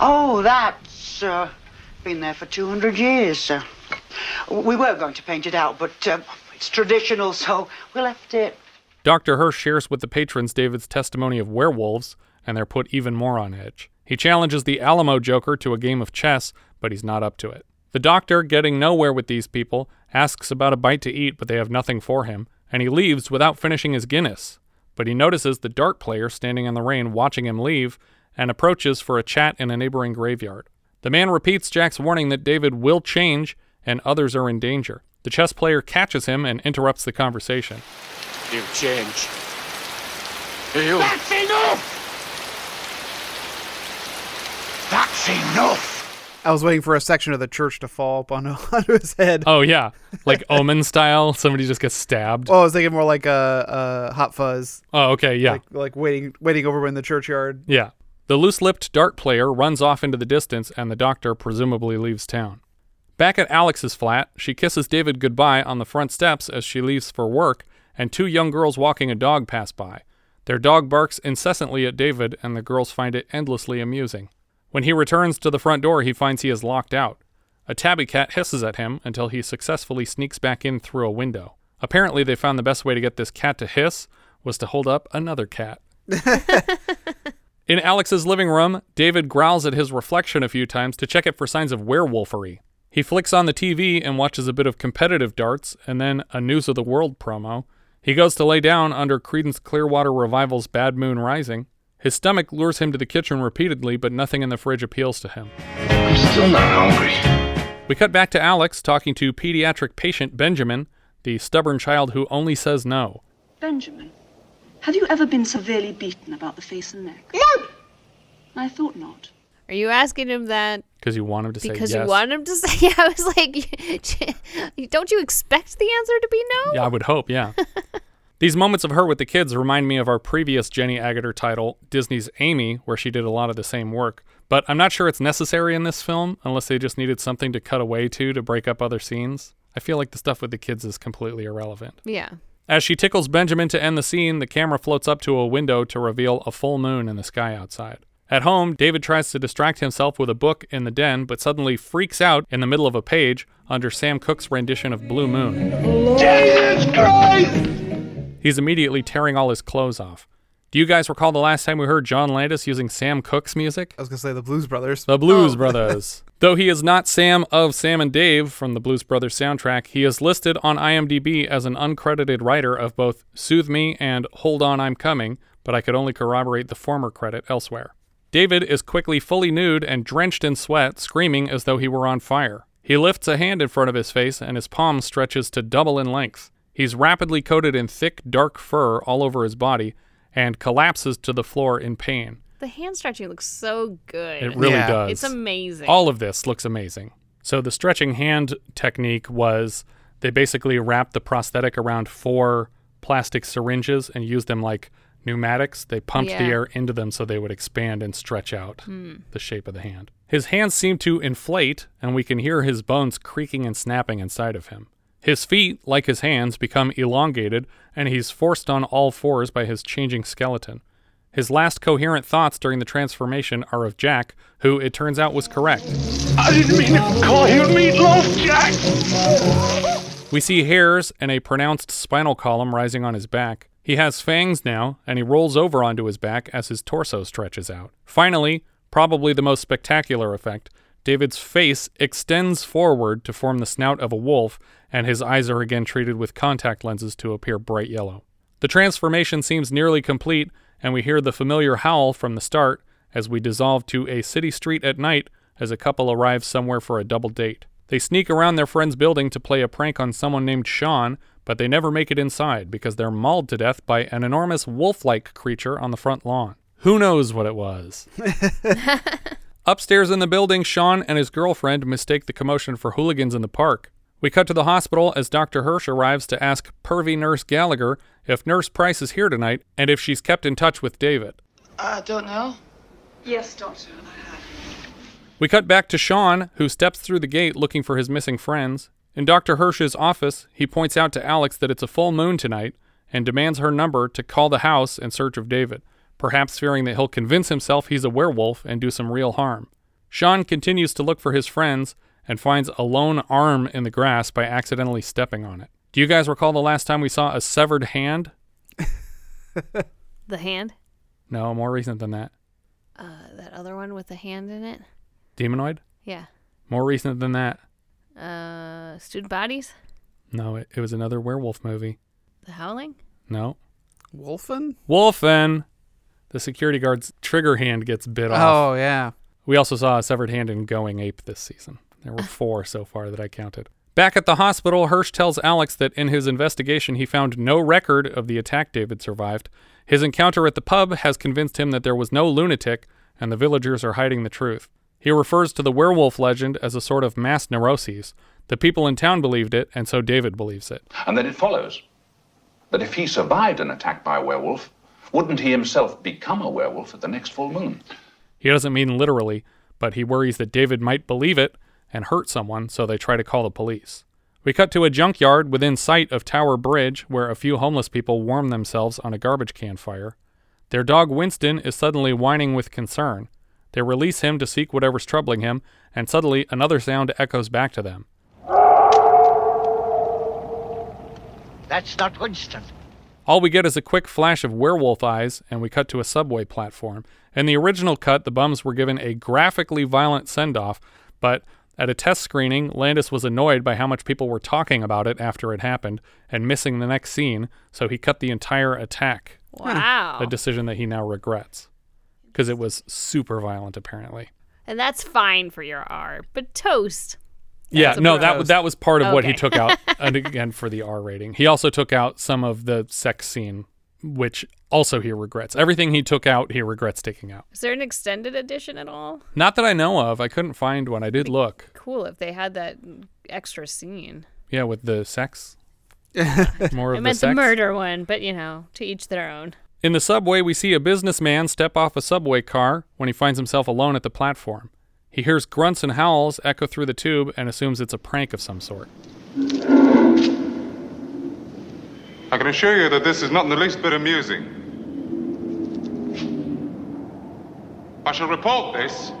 Oh, that's uh, been there for 200 years. Uh, we were going to paint it out, but uh, it's traditional, so we left it. Dr. Hirsch shares with the patrons David's testimony of werewolves, and they're put even more on edge. He challenges the Alamo Joker to a game of chess, but he's not up to it. The doctor, getting nowhere with these people, asks about a bite to eat, but they have nothing for him, and he leaves without finishing his Guinness. But he notices the dart player standing in the rain watching him leave and approaches for a chat in a neighboring graveyard. The man repeats Jack's warning that David will change and others are in danger. The chess player catches him and interrupts the conversation. You change. You. That's enough! That's enough! I was waiting for a section of the church to fall up on, onto his head. Oh yeah, like Omen style. Somebody just gets stabbed. Oh, I was thinking more like a, a hot fuzz. Oh, okay, yeah, Like, like waiting, waiting over in the churchyard. yeah. The loose-lipped dart player runs off into the distance, and the doctor presumably leaves town. Back at Alex's flat, she kisses David goodbye on the front steps as she leaves for work, and two young girls walking a dog pass by. Their dog barks incessantly at David, and the girls find it endlessly amusing. When he returns to the front door, he finds he is locked out. A tabby cat hisses at him until he successfully sneaks back in through a window. Apparently, they found the best way to get this cat to hiss was to hold up another cat. In Alex's living room, David growls at his reflection a few times to check it for signs of werewolfery. He flicks on the TV and watches a bit of competitive darts and then a News of the World promo. He goes to lay down under Creedence Clearwater Revival's Bad Moon Rising. His stomach lures him to the kitchen repeatedly, but nothing in the fridge appeals to him. I'm still not hungry. We cut back to Alex talking to pediatric patient Benjamin, the stubborn child who only says no. Benjamin, have you ever been severely beaten about the face and neck? No! I thought not. Are you asking him that Because you want him to say because yes. you want him to say? Yeah, I was like, don't you expect the answer to be no? Yeah, I would hope, yeah. These moments of her with the kids remind me of our previous Jenny Agutter title, Disney's Amy, where she did a lot of the same work. But I'm not sure it's necessary in this film, unless they just needed something to cut away to to break up other scenes. I feel like the stuff with the kids is completely irrelevant. Yeah. As she tickles Benjamin to end the scene, the camera floats up to a window to reveal a full moon in the sky outside. At home, David tries to distract himself with a book in the den, but suddenly freaks out in the middle of a page under Sam Cooke's rendition of Blue Moon. Jesus Christ! He's immediately tearing all his clothes off. Do you guys recall the last time we heard John Landis using Sam Cooke's music? I was gonna say the Blues Brothers. The Blues Oh. Brothers. Though he is not Sam of Sam and Dave from the Blues Brothers soundtrack, he is listed on IMDb as an uncredited writer of both Soothe Me and Hold On I'm Coming, but I could only corroborate the former credit elsewhere. David is quickly fully nude and drenched in sweat, screaming as though he were on fire. He lifts a hand in front of his face and his palm stretches to double in length. He's rapidly coated in thick, dark fur all over his body and collapses to the floor in pain. The hand stretching looks so good. It really does. It's amazing. All of this looks amazing. So the stretching hand technique was they basically wrapped the prosthetic around four plastic syringes and used them like pneumatics. They pumped the air into them so they would expand and stretch out Hmm. the shape of the hand. His hands seem to inflate, and we can hear his bones creaking and snapping inside of him. His feet, like his hands, become elongated, and he's forced on all fours by his changing skeleton. His last coherent thoughts during the transformation are of Jack, who it turns out was correct. I didn't mean to call you meatloaf, Jack. We see hairs and a pronounced spinal column rising on his back. He has fangs now, and he rolls over onto his back as his torso stretches out. Finally, probably the most spectacular effect, David's face extends forward to form the snout of a wolf, and his eyes are again treated with contact lenses to appear bright yellow. The transformation seems nearly complete, and we hear the familiar howl from the start as we dissolve to a city street at night as a couple arrives somewhere for a double date. They sneak around their friend's building to play a prank on someone named Sean, but they never make it inside because they're mauled to death by an enormous wolf like creature on the front lawn. Who knows what it was? Upstairs in the building, Sean and his girlfriend mistake the commotion for hooligans in the park. We cut to the hospital as Dr. Hirsch arrives to ask pervy Nurse Gallagher if Nurse Price is here tonight and if she's kept in touch with David. I don't know. Yes, Doctor. We cut back to Sean, who steps through the gate looking for his missing friends. In Dr. Hirsch's office, he points out to Alex that it's a full moon tonight and demands her number to call the house in search of David, perhaps fearing that he'll convince himself he's a werewolf and do some real harm. Sean continues to look for his friends and finds a lone arm in the grass by accidentally stepping on it. Do you guys recall the last time we saw a severed hand? The hand? No, more recent than that. Uh, that other one with the hand in it? Demonoid? Yeah. More recent than that. Uh, student bodies? No, it, it was another werewolf movie. The howling? No. Wolfen? Wolfen. The security guard's trigger hand gets bit off. Oh yeah. We also saw a severed hand in Going Ape this season. There were four so far that I counted. Back at the hospital, Hirsch tells Alex that in his investigation he found no record of the attack David survived. His encounter at the pub has convinced him that there was no lunatic and the villagers are hiding the truth. He refers to the werewolf legend as a sort of mass neuroses. The people in town believed it, and so David believes it. And then it follows that if he survived an attack by a werewolf, wouldn't he himself become a werewolf at the next full moon? He doesn't mean literally, but he worries that David might believe it and hurt someone, so they try to call the police. We cut to a junkyard within sight of Tower Bridge where a few homeless people warm themselves on a garbage can fire. Their dog Winston is suddenly whining with concern. They release him to seek whatever's troubling him, and suddenly another sound echoes back to them. That's not Winston. All we get is a quick flash of werewolf eyes, and we cut to a subway platform. In the original cut, the bums were given a graphically violent send off, but at a test screening, Landis was annoyed by how much people were talking about it after it happened and missing the next scene, so he cut the entire attack. Wow. A decision that he now regrets. Because it was super violent, apparently. And that's fine for your R, but toast. Yeah, That's a no, that gross. that was part of what he took out, and again for the R rating. He also took out some of the sex scene, which also he regrets. Everything he took out, he regrets taking out. Is there an extended edition at all? Not that I know of. I couldn't find one. I did look. Cool if they had that extra scene. Yeah, with the sex. More I of meant the sex. the murder one, but you know, to each their own. In the subway, we see a businessman step off a subway car when he finds himself alone at the platform. He hears grunts and howls echo through the tube and assumes it's a prank of some sort. I can assure you that this is not in the least bit amusing. I shall report this.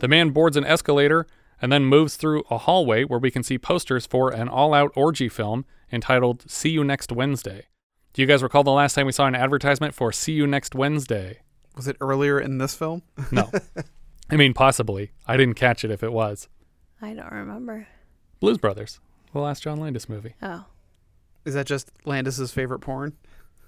The man boards an escalator and then moves through a hallway where we can see posters for an all out orgy film entitled See You Next Wednesday. Do you guys recall the last time we saw an advertisement for See You Next Wednesday? Was it earlier in this film? No. I mean, possibly. I didn't catch it if it was. I don't remember. Blues Brothers, the last John Landis movie. Oh. Is that just Landis's favorite porn?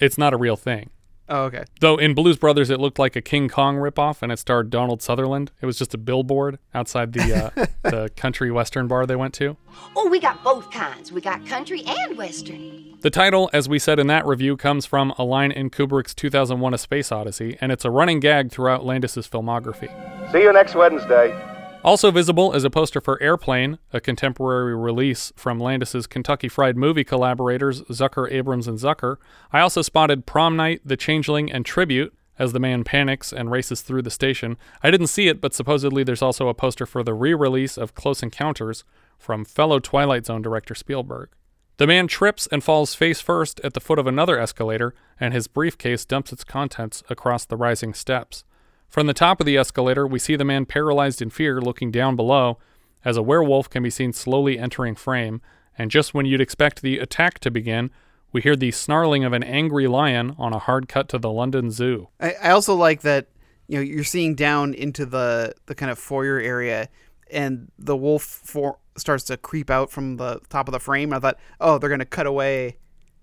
It's not a real thing. Oh, okay. Though in Blues Brothers, it looked like a King Kong ripoff, and it starred Donald Sutherland. It was just a billboard outside the uh, the country western bar they went to. Oh, we got both kinds. We got country and western. The title, as we said in that review, comes from a line in Kubrick's 2001: A Space Odyssey, and it's a running gag throughout Landis's filmography. See you next Wednesday. Also visible is a poster for Airplane, a contemporary release from Landis's Kentucky Fried Movie collaborators Zucker, Abrams, and Zucker. I also spotted Prom Night, The Changeling, and Tribute as the man panics and races through the station. I didn't see it, but supposedly there's also a poster for the re release of Close Encounters from fellow Twilight Zone director Spielberg. The man trips and falls face first at the foot of another escalator, and his briefcase dumps its contents across the rising steps. From the top of the escalator, we see the man paralyzed in fear looking down below as a werewolf can be seen slowly entering frame, and just when you'd expect the attack to begin, we hear the snarling of an angry lion on a hard cut to the London Zoo. I, I also like that you know you're seeing down into the the kind of foyer area, and the wolf for, starts to creep out from the top of the frame. I thought, oh, they're gonna cut away,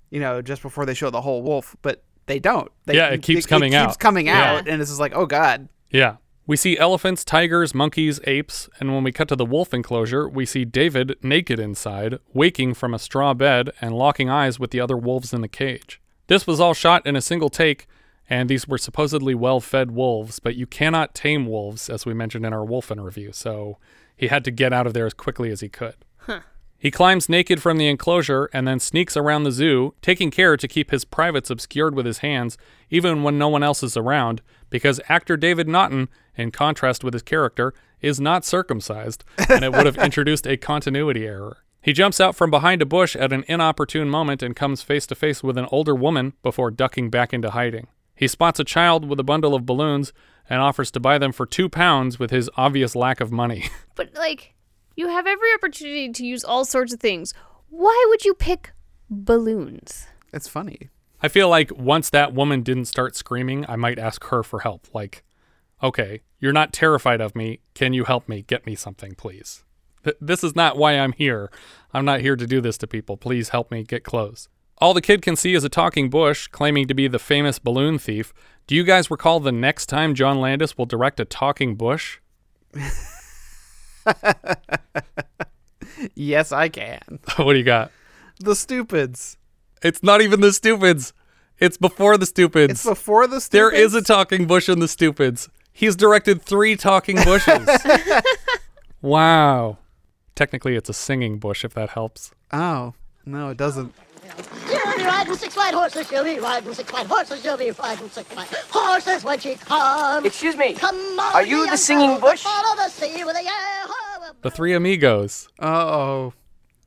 you know, just before they show the whole wolf, but they don't. They, Yeah, it keeps coming it out. Keeps coming Yeah. out, and it's just like, oh god. Yeah. We see elephants, tigers, monkeys, apes, and when we cut to the wolf enclosure, we see David naked inside, waking from a straw bed and locking eyes with the other wolves in the cage. This was all shot in a single take, and these were supposedly well fed wolves, but you cannot tame wolves, as we mentioned in our Wolfen review, so he had to get out of there as quickly as he could. Huh. He climbs naked from the enclosure and then sneaks around the zoo, taking care to keep his privates obscured with his hands, even when no one else is around, because actor David Naughton, in contrast with his character, is not circumcised, and it would have introduced a continuity error. He jumps out from behind a bush at an inopportune moment and comes face to face with an older woman before ducking back into hiding. He spots a child with a bundle of balloons and offers to buy them for two pounds with his obvious lack of money. But like, you have every opportunity to use all sorts of things. Why would you pick balloons? It's funny. I feel like once that woman didn't start screaming, I might ask her for help. Like, okay, you're not terrified of me. Can you help me? Get me something, please. Th- this is not why I'm here. I'm not here to do this to people. Please help me get close. All the kid can see is a talking bush claiming to be the famous balloon thief. Do you guys recall the next time John Landis will direct a talking bush? yes, I can. what do you got? The Stupids. It's not even the Stupids. It's before the Stupids. It's before the Stupids. There is a talking bush in the Stupids. He's directed three talking bushes. wow. Technically, it's a singing bush, if that helps. Oh no, it doesn't. She'll be riding six white horses. She'll be riding six white horses. She'll be riding six white horses when she comes. Excuse me. Come on, Are you the young singing bush? Follow the sea with a. The Three Amigos. Oh,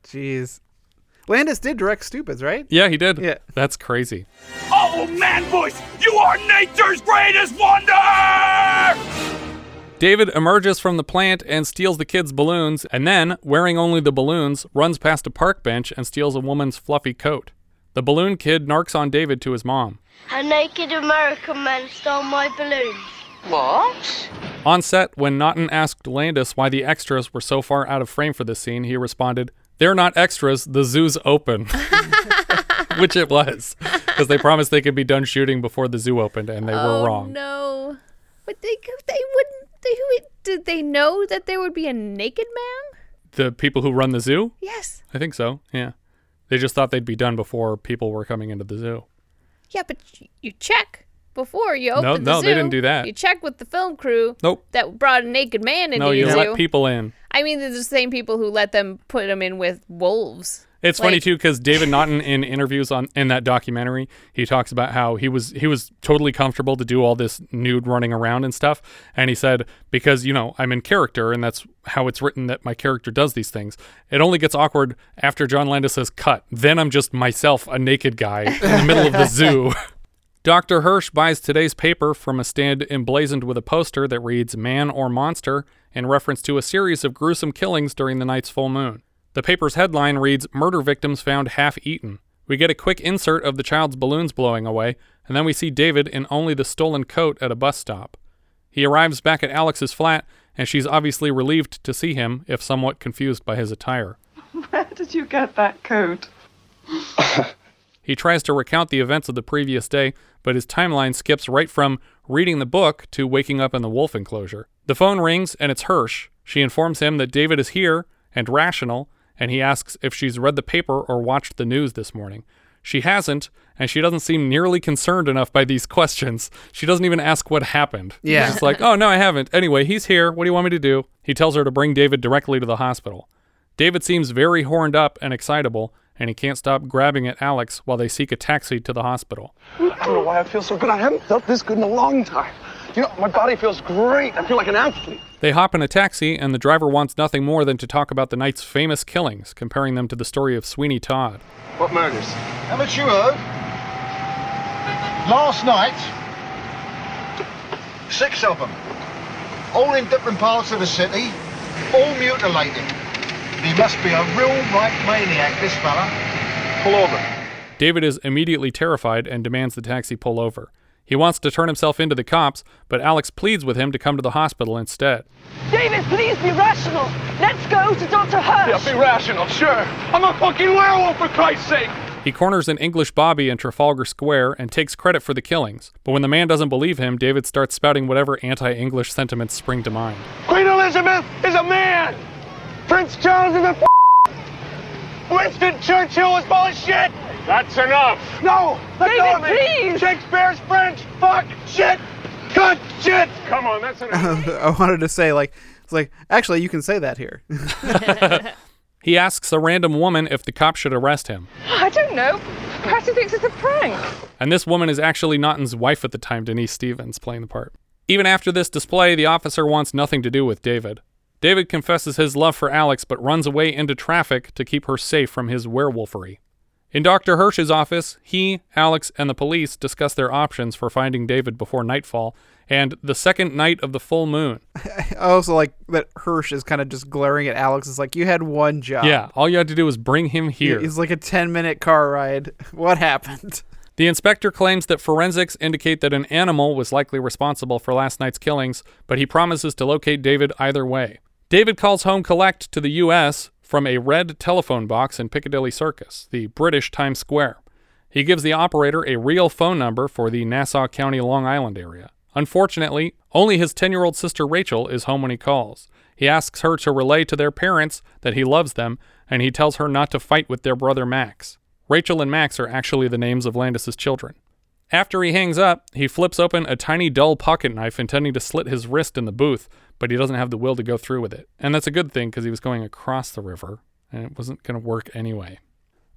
jeez. Landis did direct Stupids, right? Yeah, he did. Yeah. That's crazy. Oh, man, Bush, you are nature's greatest wonder! David emerges from the plant and steals the kids' balloons, and then, wearing only the balloons, runs past a park bench and steals a woman's fluffy coat. The balloon kid narks on David to his mom. A naked American man stole my balloons. What? On set, when Naughton asked Landis why the extras were so far out of frame for this scene, he responded, They're not extras, the zoo's open. Which it was, because they promised they could be done shooting before the zoo opened, and they oh, were wrong. No, but they they wouldn't. They who did they know that there would be a naked man? The people who run the zoo? Yes. I think so, yeah. They just thought they'd be done before people were coming into the zoo. Yeah, but you check before you open No, the no, zoo. they didn't do that. You check with the film crew. Nope. That brought a naked man into the zoo. no, you your let people in. I mean, they're the same people who let them put them in with wolves. It's funny too because David Naughton in interviews on in that documentary he talks about how he was he was totally comfortable to do all this nude running around and stuff and he said because you know I'm in character and that's how it's written that my character does these things it only gets awkward after John Landis says cut then I'm just myself a naked guy in the middle of the zoo. Dr. Hirsch buys today's paper from a stand emblazoned with a poster that reads Man or Monster in reference to a series of gruesome killings during the night's full moon. The paper's headline reads Murder Victims Found Half Eaten, We get a quick insert of the child's balloons blowing away, and then we see David in only the stolen coat at a bus stop. He arrives back at Alex's flat, and she's obviously relieved to see him, if somewhat confused by his attire. Where did you get that coat? He tries to recount the events of the previous day, but his timeline skips right from reading the book to waking up in the wolf enclosure. The phone rings, and it's Hirsch. She informs him that David is here and rational, and he asks if she's read the paper or watched the news this morning. She hasn't, and she doesn't seem nearly concerned enough by these questions. She doesn't even ask what happened. Yeah. She's like, oh, no, I haven't. Anyway, he's here. What do you want me to do? He tells her to bring David directly to the hospital. David seems very horned up and excitable, and he can't stop grabbing at Alex while they seek a taxi to the hospital. I don't know why I feel so good. I haven't felt this good in a long time. You know, my body feels great. I feel like an athlete. They hop in a taxi, and the driver wants nothing more than to talk about the night's famous killings, comparing them to the story of Sweeney Todd. What murders? Haven't you heard? Last night, six of them, all in different parts of the city, all mutilated. He must be a real right maniac, this fella. Pull over. David is immediately terrified and demands the taxi pull over. He wants to turn himself into the cops, but Alex pleads with him to come to the hospital instead. David, please be rational. Let's go to Dr. Hirsch. Yeah, be rational, sure. I'm a fucking werewolf, for Christ's sake. He corners an English Bobby in Trafalgar Square and takes credit for the killings. But when the man doesn't believe him, David starts spouting whatever anti English sentiments spring to mind. Queen Elizabeth is a man. Prince Charles is a f- Winston Churchill is full of shit. That's enough. No, let David, go of me. please. Shakespeare's French. Fuck. Shit. Good shit. Come on, that's enough. I wanted to say like it's like actually you can say that here. He asks a random woman if the cop should arrest him. I don't know. Perhaps he thinks it's a prank. And this woman is actually Naughton's wife at the time, Denise Stevens, playing the part. Even after this display, the officer wants nothing to do with David. David confesses his love for Alex but runs away into traffic to keep her safe from his werewolfery. In Dr. Hirsch's office, he, Alex, and the police discuss their options for finding David before nightfall and the second night of the full moon. Oh, I also like that Hirsch is kind of just glaring at Alex. It's like you had one job. Yeah, all you had to do was bring him here. It's like a ten minute car ride. What happened? The inspector claims that forensics indicate that an animal was likely responsible for last night's killings, but he promises to locate David either way. David calls home collect to the U.S. from a red telephone box in Piccadilly Circus, the British Times Square. He gives the operator a real phone number for the Nassau County, Long Island area. Unfortunately, only his 10 year old sister Rachel is home when he calls. He asks her to relay to their parents that he loves them, and he tells her not to fight with their brother Max. Rachel and Max are actually the names of Landis's children. After he hangs up, he flips open a tiny dull pocket knife intending to slit his wrist in the booth, but he doesn't have the will to go through with it. And that's a good thing because he was going across the river, and it wasn't going to work anyway.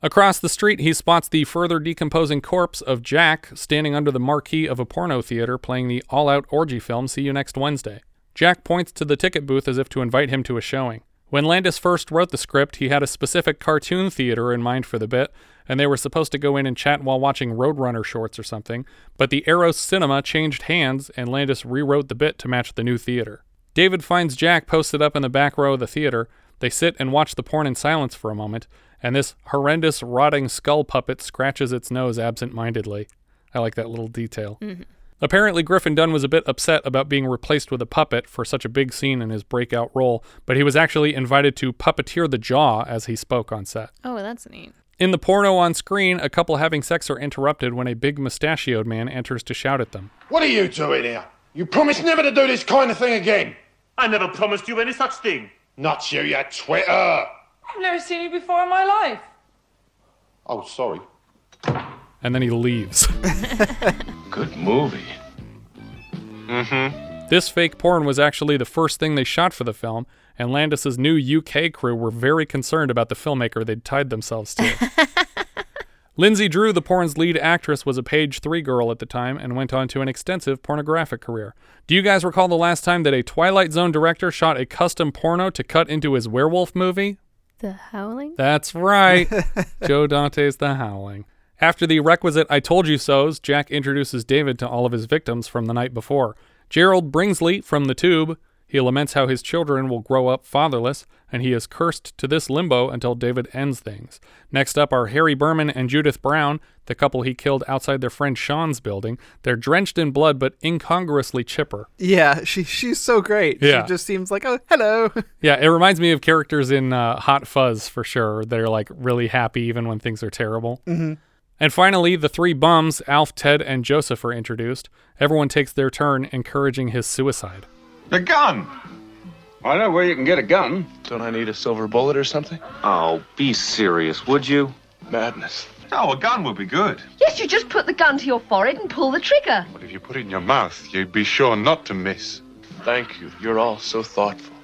Across the street, he spots the further decomposing corpse of Jack standing under the marquee of a porno theater playing the all out orgy film See You Next Wednesday. Jack points to the ticket booth as if to invite him to a showing. When Landis first wrote the script, he had a specific cartoon theater in mind for the bit, and they were supposed to go in and chat while watching Roadrunner shorts or something, but the Eros Cinema changed hands and Landis rewrote the bit to match the new theater. David finds Jack posted up in the back row of the theater. They sit and watch the porn in silence for a moment, and this horrendous, rotting skull puppet scratches its nose absent mindedly. I like that little detail. Mm-hmm. Apparently, Griffin Dunne was a bit upset about being replaced with a puppet for such a big scene in his breakout role, but he was actually invited to puppeteer the jaw as he spoke on set. Oh, that's neat. In the porno on screen, a couple having sex are interrupted when a big mustachioed man enters to shout at them. What are you doing here? You promised never to do this kind of thing again. I never promised you any such thing. Not you, you Twitter. I've never seen you before in my life. Oh, sorry. And then he leaves. Good movie. Mm-hmm. This fake porn was actually the first thing they shot for the film, and Landis's new UK crew were very concerned about the filmmaker they'd tied themselves to. Linzi Drew, the porn's lead actress, was a page three girl at the time and went on to an extensive pornographic career. Do you guys recall the last time that a Twilight Zone director shot a custom porno to cut into his werewolf movie? The Howling? That's right. Joe Dante's The Howling. After the requisite I told you so's, Jack introduces David to all of his victims from the night before. Gerald Bringsley from The Tube, He laments how his children will grow up fatherless, and he is cursed to this limbo until David ends things. Next up are Harry Berman and Judith Brown, the couple he killed outside their friend Sean's building. They're drenched in blood but incongruously chipper. Yeah, she she's so great. Yeah. She just seems like, oh, hello. Yeah, it reminds me of characters in uh, Hot Fuzz for sure. They're like really happy even when things are terrible. Mhm. And finally, the three bums, Alf, Ted, and Joseph, are introduced. Everyone takes their turn encouraging his suicide. A gun! I know where you can get a gun. Don't I need a silver bullet or something? Oh, be serious, would you? Madness. Oh, a gun would be good. Yes, you just put the gun to your forehead and pull the trigger. But if you put it in your mouth, you'd be sure not to miss. Thank you. You're all so thoughtful.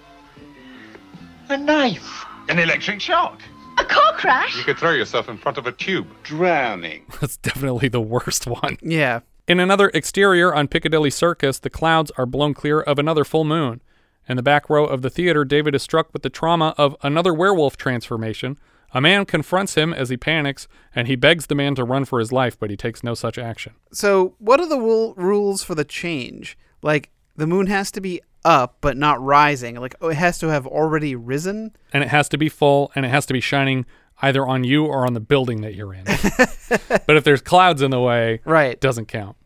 A knife. An electric shock. A car crash? You could throw yourself in front of a tube. Drowning. That's definitely the worst one. Yeah. In another exterior on Piccadilly Circus, the clouds are blown clear of another full moon. In the back row of the theater, David is struck with the trauma of another werewolf transformation. A man confronts him as he panics, and he begs the man to run for his life, but he takes no such action. So, what are the rule- rules for the change? Like, the moon has to be up but not rising. Like, oh, it has to have already risen. And it has to be full, and it has to be shining either on you or on the building that you're in. but if there's clouds in the way, right, it doesn't count.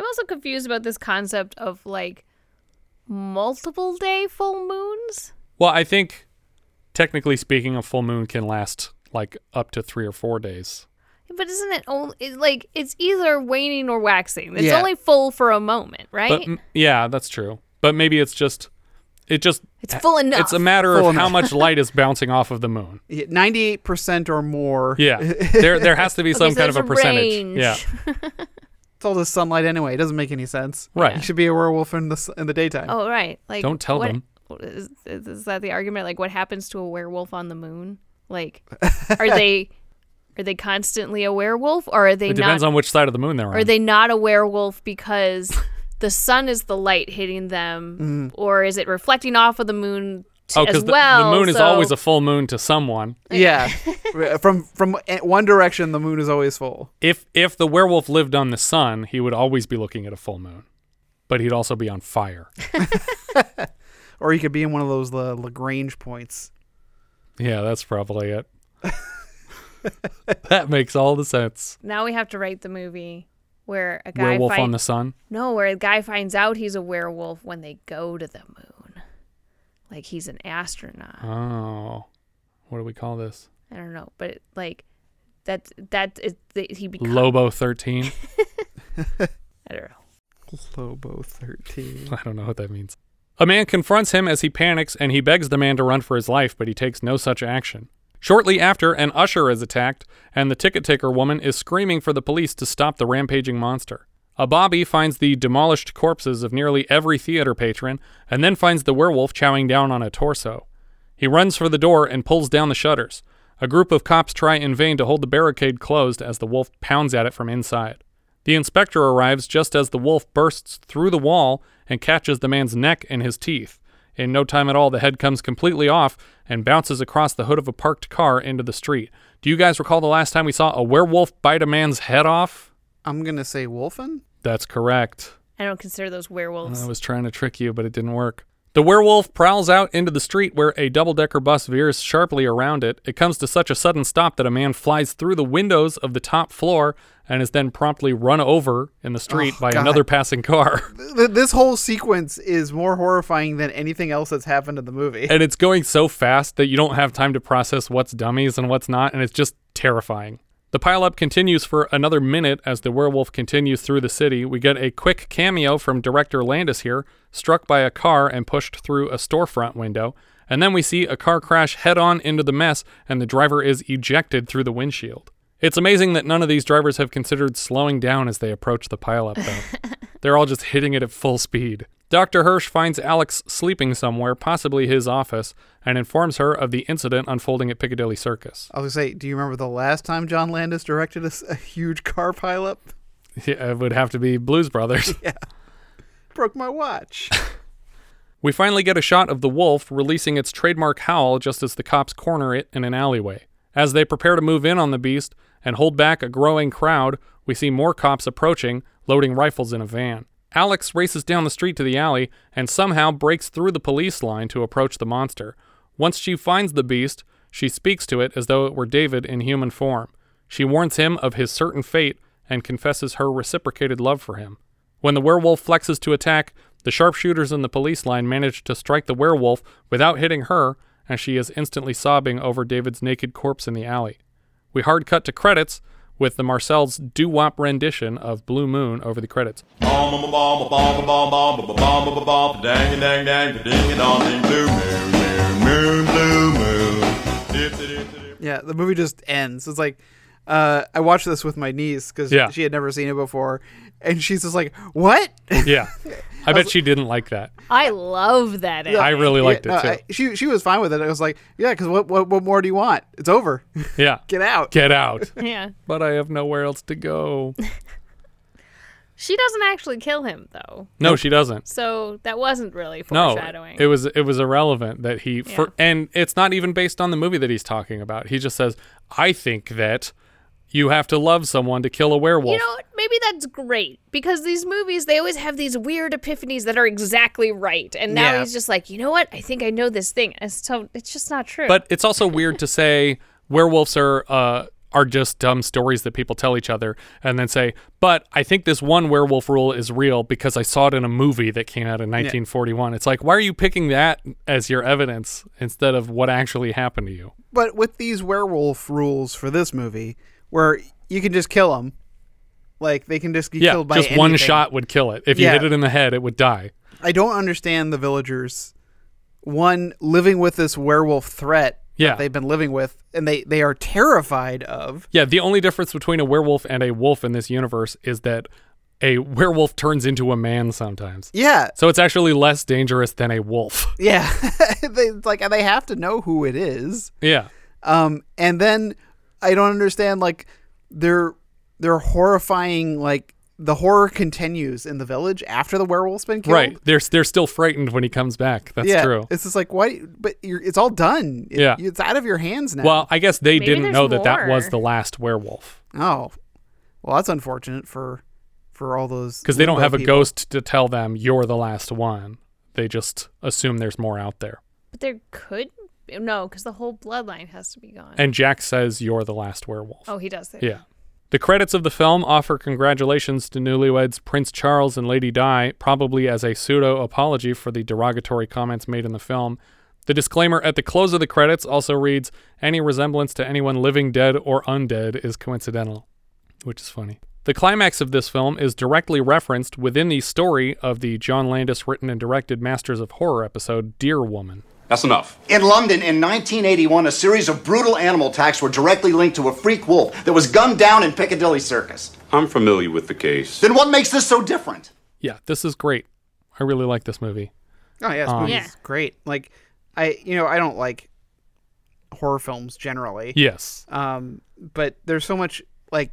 I'm also confused about this concept of like multiple day full moons. Well, I think technically speaking, a full moon can last like up to three or four days. But isn't it only it, like it's either waning or waxing? It's Yeah. only full for a moment, right? But yeah, that's true. But maybe it's just it just It's full enough. It's a matter Full of how much light is bouncing off of the moon. Ninety-eight percent or more. Yeah. There there has to be Okay, some so kind of a a percentage. range. Yeah. It's all just sunlight anyway. It doesn't make any sense. Right. You should be a werewolf in the s- in the daytime. oh, right. Like Don't tell what- them. Is, is, is that the argument? Like, what happens to a werewolf on the moon? Like, are they are they constantly a werewolf, or are they It depends not? on which side of the moon they're on. Are they not a werewolf because the sun is the light hitting them, Mm. or is it reflecting off of the moon t- Oh, as because the, well? the moon is so- always a full moon to someone. Yeah. from from one direction, the moon is always full. If if the werewolf lived on the sun, he would always be looking at a full moon, but he'd also be on fire. Or he could be in one of those uh, Lagrange points. yeah, that's probably it. that makes all the sense. Now we have to write the movie where a guy Werewolf find- on the sun. No, where a guy finds out he's a werewolf when they go to the moon, like he's an astronaut. Oh, what do we call this? I don't know, but it, like that that is the, he becomes Lobo thirteen. I don't know. Lobo thirteen. I don't know what that means. A man confronts him as he panics, and he begs the man to run for his life, but he takes no such action. Shortly after, an usher is attacked, and the ticket taker woman is screaming for the police to stop the rampaging monster. A Bobby finds the demolished corpses of nearly every theater patron, and then finds the werewolf chowing down on a torso. He runs for the door and pulls down the shutters. A group of cops try in vain to hold the barricade closed as the wolf pounds at it from inside. The inspector arrives just as the wolf bursts through the wall and catches the man's neck in his teeth. In no time at all, the head comes completely off and bounces across the hood of a parked car into the street. Do you guys recall the last time we saw a werewolf bite a man's head off? I'm gonna say Wolfen. That's correct. I don't consider those werewolves. I was trying to trick you, but it didn't work. The werewolf prowls out into the street where a double decker bus veers sharply around it. It comes to such a sudden stop that a man flies through the windows of the top floor and is then promptly run over in the street Oh, by God. another passing car. This whole sequence is more horrifying than anything else that's happened in the movie. and it's going so fast that you don't have time to process what's dummies and what's not, and it's just terrifying. The pileup continues for another minute as the werewolf continues through the city. We get a quick cameo from director Landis here, struck by a car and pushed through a storefront window. And then we see a car crash head on into the mess, and the driver is ejected through the windshield. It's amazing that none of these drivers have considered slowing down as they approach the pileup, though. They're all just hitting it at full speed. Dr. Hirsch finds Alex sleeping somewhere, possibly his office, and informs her of the incident unfolding at Piccadilly Circus. I was gonna say, do you remember the last time John Landis directed a huge car pileup? Yeah, it would have to be Blues Brothers. yeah. Broke my watch. We finally get a shot of the wolf releasing its trademark howl just as the cops corner it in an alleyway. As they prepare to move in on the beast and hold back a growing crowd, we see more cops approaching, loading rifles in a van. Alex races down the street to the alley and somehow breaks through the police line to approach the monster. Once she finds the beast, she speaks to it as though it were David in human form. She warns him of his certain fate and confesses her reciprocated love for him. When the werewolf flexes to attack, the sharpshooters in the police line manage to strike the werewolf without hitting her, and she is instantly sobbing over David's naked corpse in the alley. We hard cut to credits with the Marcels' doo-wop rendition of Blue Moon over the credits. Yeah, the movie just ends. It's like uh, I watched this with my niece because Yeah. she had never seen it before, and she's just like, "What?" Yeah. I bet she didn't like that. I love that. ending. I really liked Yeah, it no, too. I- she she was fine with it. I was like, "Yeah, because what, what what more do you want? It's over. Yeah. Get out. Get out. Yeah. But I have nowhere else to go. She doesn't actually kill him though. No, she doesn't. So that wasn't really No, foreshadowing. it was it was irrelevant that he Yeah. for, and it's not even based on the movie that he's talking about. He just says, "I think that you have to love someone to kill a werewolf." You know, what? maybe that's great because these movies they always have these weird epiphanies that are exactly right, and now Yeah. he's just like, you know what? I think I know this thing, and so it's just not true. But it's also weird to say werewolves are uh, are just dumb stories that people tell each other, and then say, "But I think this one werewolf rule is real because I saw it in a movie that came out in 1941." It's like, why are you picking that as your evidence instead of what actually happened to you? But with these werewolf rules for this movie, where you can just kill them, like they can just be yeah, killed by just one shot would kill it. If you Yeah. hit it in the head, it would die. I don't understand the villagers. One living with this werewolf threat Yeah. that they've been living with, and they they are terrified of. Yeah, the only difference between a werewolf and a wolf in this universe is that a werewolf turns into a man sometimes. Yeah. So it's actually less dangerous than a wolf. Yeah, they it's like they have to know who it is. Yeah. Um, and then I don't understand like they're they're horrifying like the horror continues in the village after the werewolf's been killed. Right. They're they're still frightened when he comes back. That's yeah, true. It's just like why, but you're, it's all done. It- Yeah. it's out of your hands now. Well, I guess they Maybe didn't there's know that that was the last werewolf oh, well, that's unfortunate for for all those because they don't limbo have a ghost to tell them you're the last one. They just assume there's more out there. but there could no, because the whole bloodline has to be gone. And Jack says you're the last werewolf. oh, he does that. Yeah. The credits of the film offer congratulations to newlyweds Prince Charles and Lady Di, probably as a pseudo apology for the derogatory comments made in the film. The disclaimer at the close of the credits also reads Any resemblance to anyone living, dead, or undead is coincidental, which is funny. The climax of this film is directly referenced within the story of the John Landis written and directed Masters of Horror episode Deer Woman. That's enough. In London in 1981, a series of brutal animal attacks were directly linked to a freak wolf that was gunned down in Piccadilly Circus. I'm familiar with the case. Then what makes this so different? Yeah, this is great. I really like this movie. Oh yeah, this Um, movie's Yeah. great. Like I, you know, I don't like horror films generally. Yes. Um, but there's so much like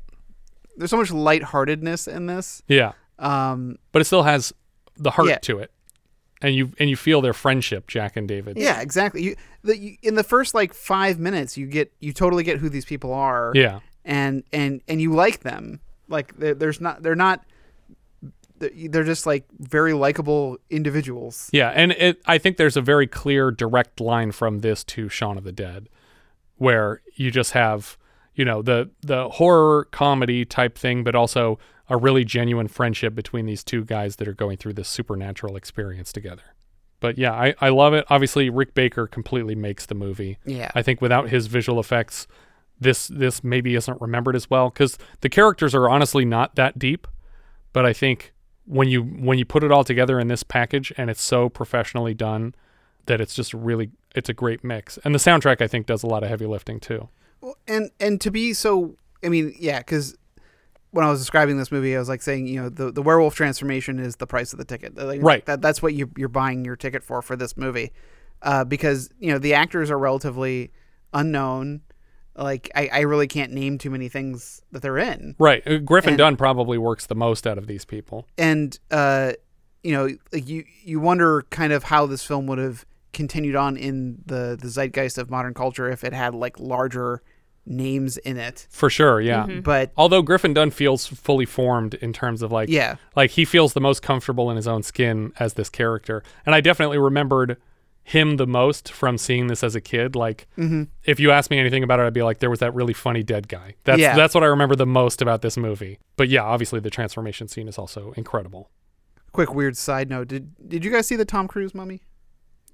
there's so much lightheartedness in this. Yeah. Um, but it still has the heart Yeah. to it, and you and you feel their friendship, Jack and David. Yeah, exactly. You, the, you in the first like five minutes, you get you totally get who these people are. Yeah. and and and you like them. Like there- there's not they're not they're just like very likable individuals. Yeah, and it I think there's a very clear direct line from this to Shaun of the Dead where you just have, you know, the the horror comedy type thing but also a really genuine friendship between these two guys that are going through this supernatural experience together. But yeah, I, I love it. Obviously, Rick Baker completely makes the movie. Yeah. I think without his visual effects, this this maybe isn't remembered as well because the characters are honestly not that deep. But I think when you when you put it all together in this package and it's so professionally done that it's just really it's a great mix. And the soundtrack I think does a lot of heavy lifting too. Well, and and to be so, I mean, yeah, because when I was describing this movie, I was like saying, you know, the, the werewolf transformation is the price of the ticket. Like, Right. That that's what you you're buying your ticket for for this movie, uh, because you know the actors are relatively unknown. Like I, I really can't name too many things that they're in. Right. Uh, Griffin And- Dunne probably works the most out of these people. and uh, you know, like you you wonder kind of how this film would have continued on in the the zeitgeist of modern culture if it had like larger names in it. For sure, yeah. Mhm. But- although Griffin Dunne feels fully formed in terms of like Yeah. like he feels the most comfortable in his own skin as this character. And I definitely remembered him the most from seeing this as a kid. Like Mhm. if you asked me anything about it, I'd be like, there was that really funny dead guy. That's Yeah. that's what I remember the most about this movie. But yeah, obviously the transformation scene is also incredible. Quick weird side note: Did did you guys see the Tom Cruise mummy?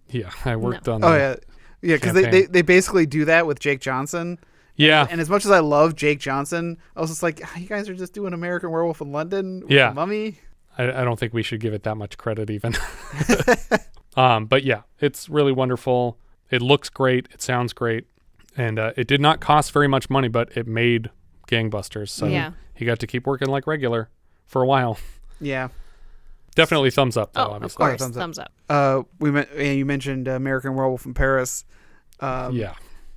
Yeah, I worked on. that. Oh yeah, yeah, because they, they they basically do that with Jake Johnson. Yeah. And as much as I love Jake Johnson, I was just like, "Ah, you guys are just doing American Werewolf in London. with Yeah. Mummy. I, I don't think we should give it that much credit even. um, but yeah, it's really wonderful. It looks great. It sounds great, and uh, it did not cost very much money, but it made gangbusters. So Yeah. he got to keep working like regular for a while. Yeah. Definitely thumbs up though. Oh, of course. Thumbs up. Uh, we met, and you mentioned American Werewolf in Paris. Um, Yeah.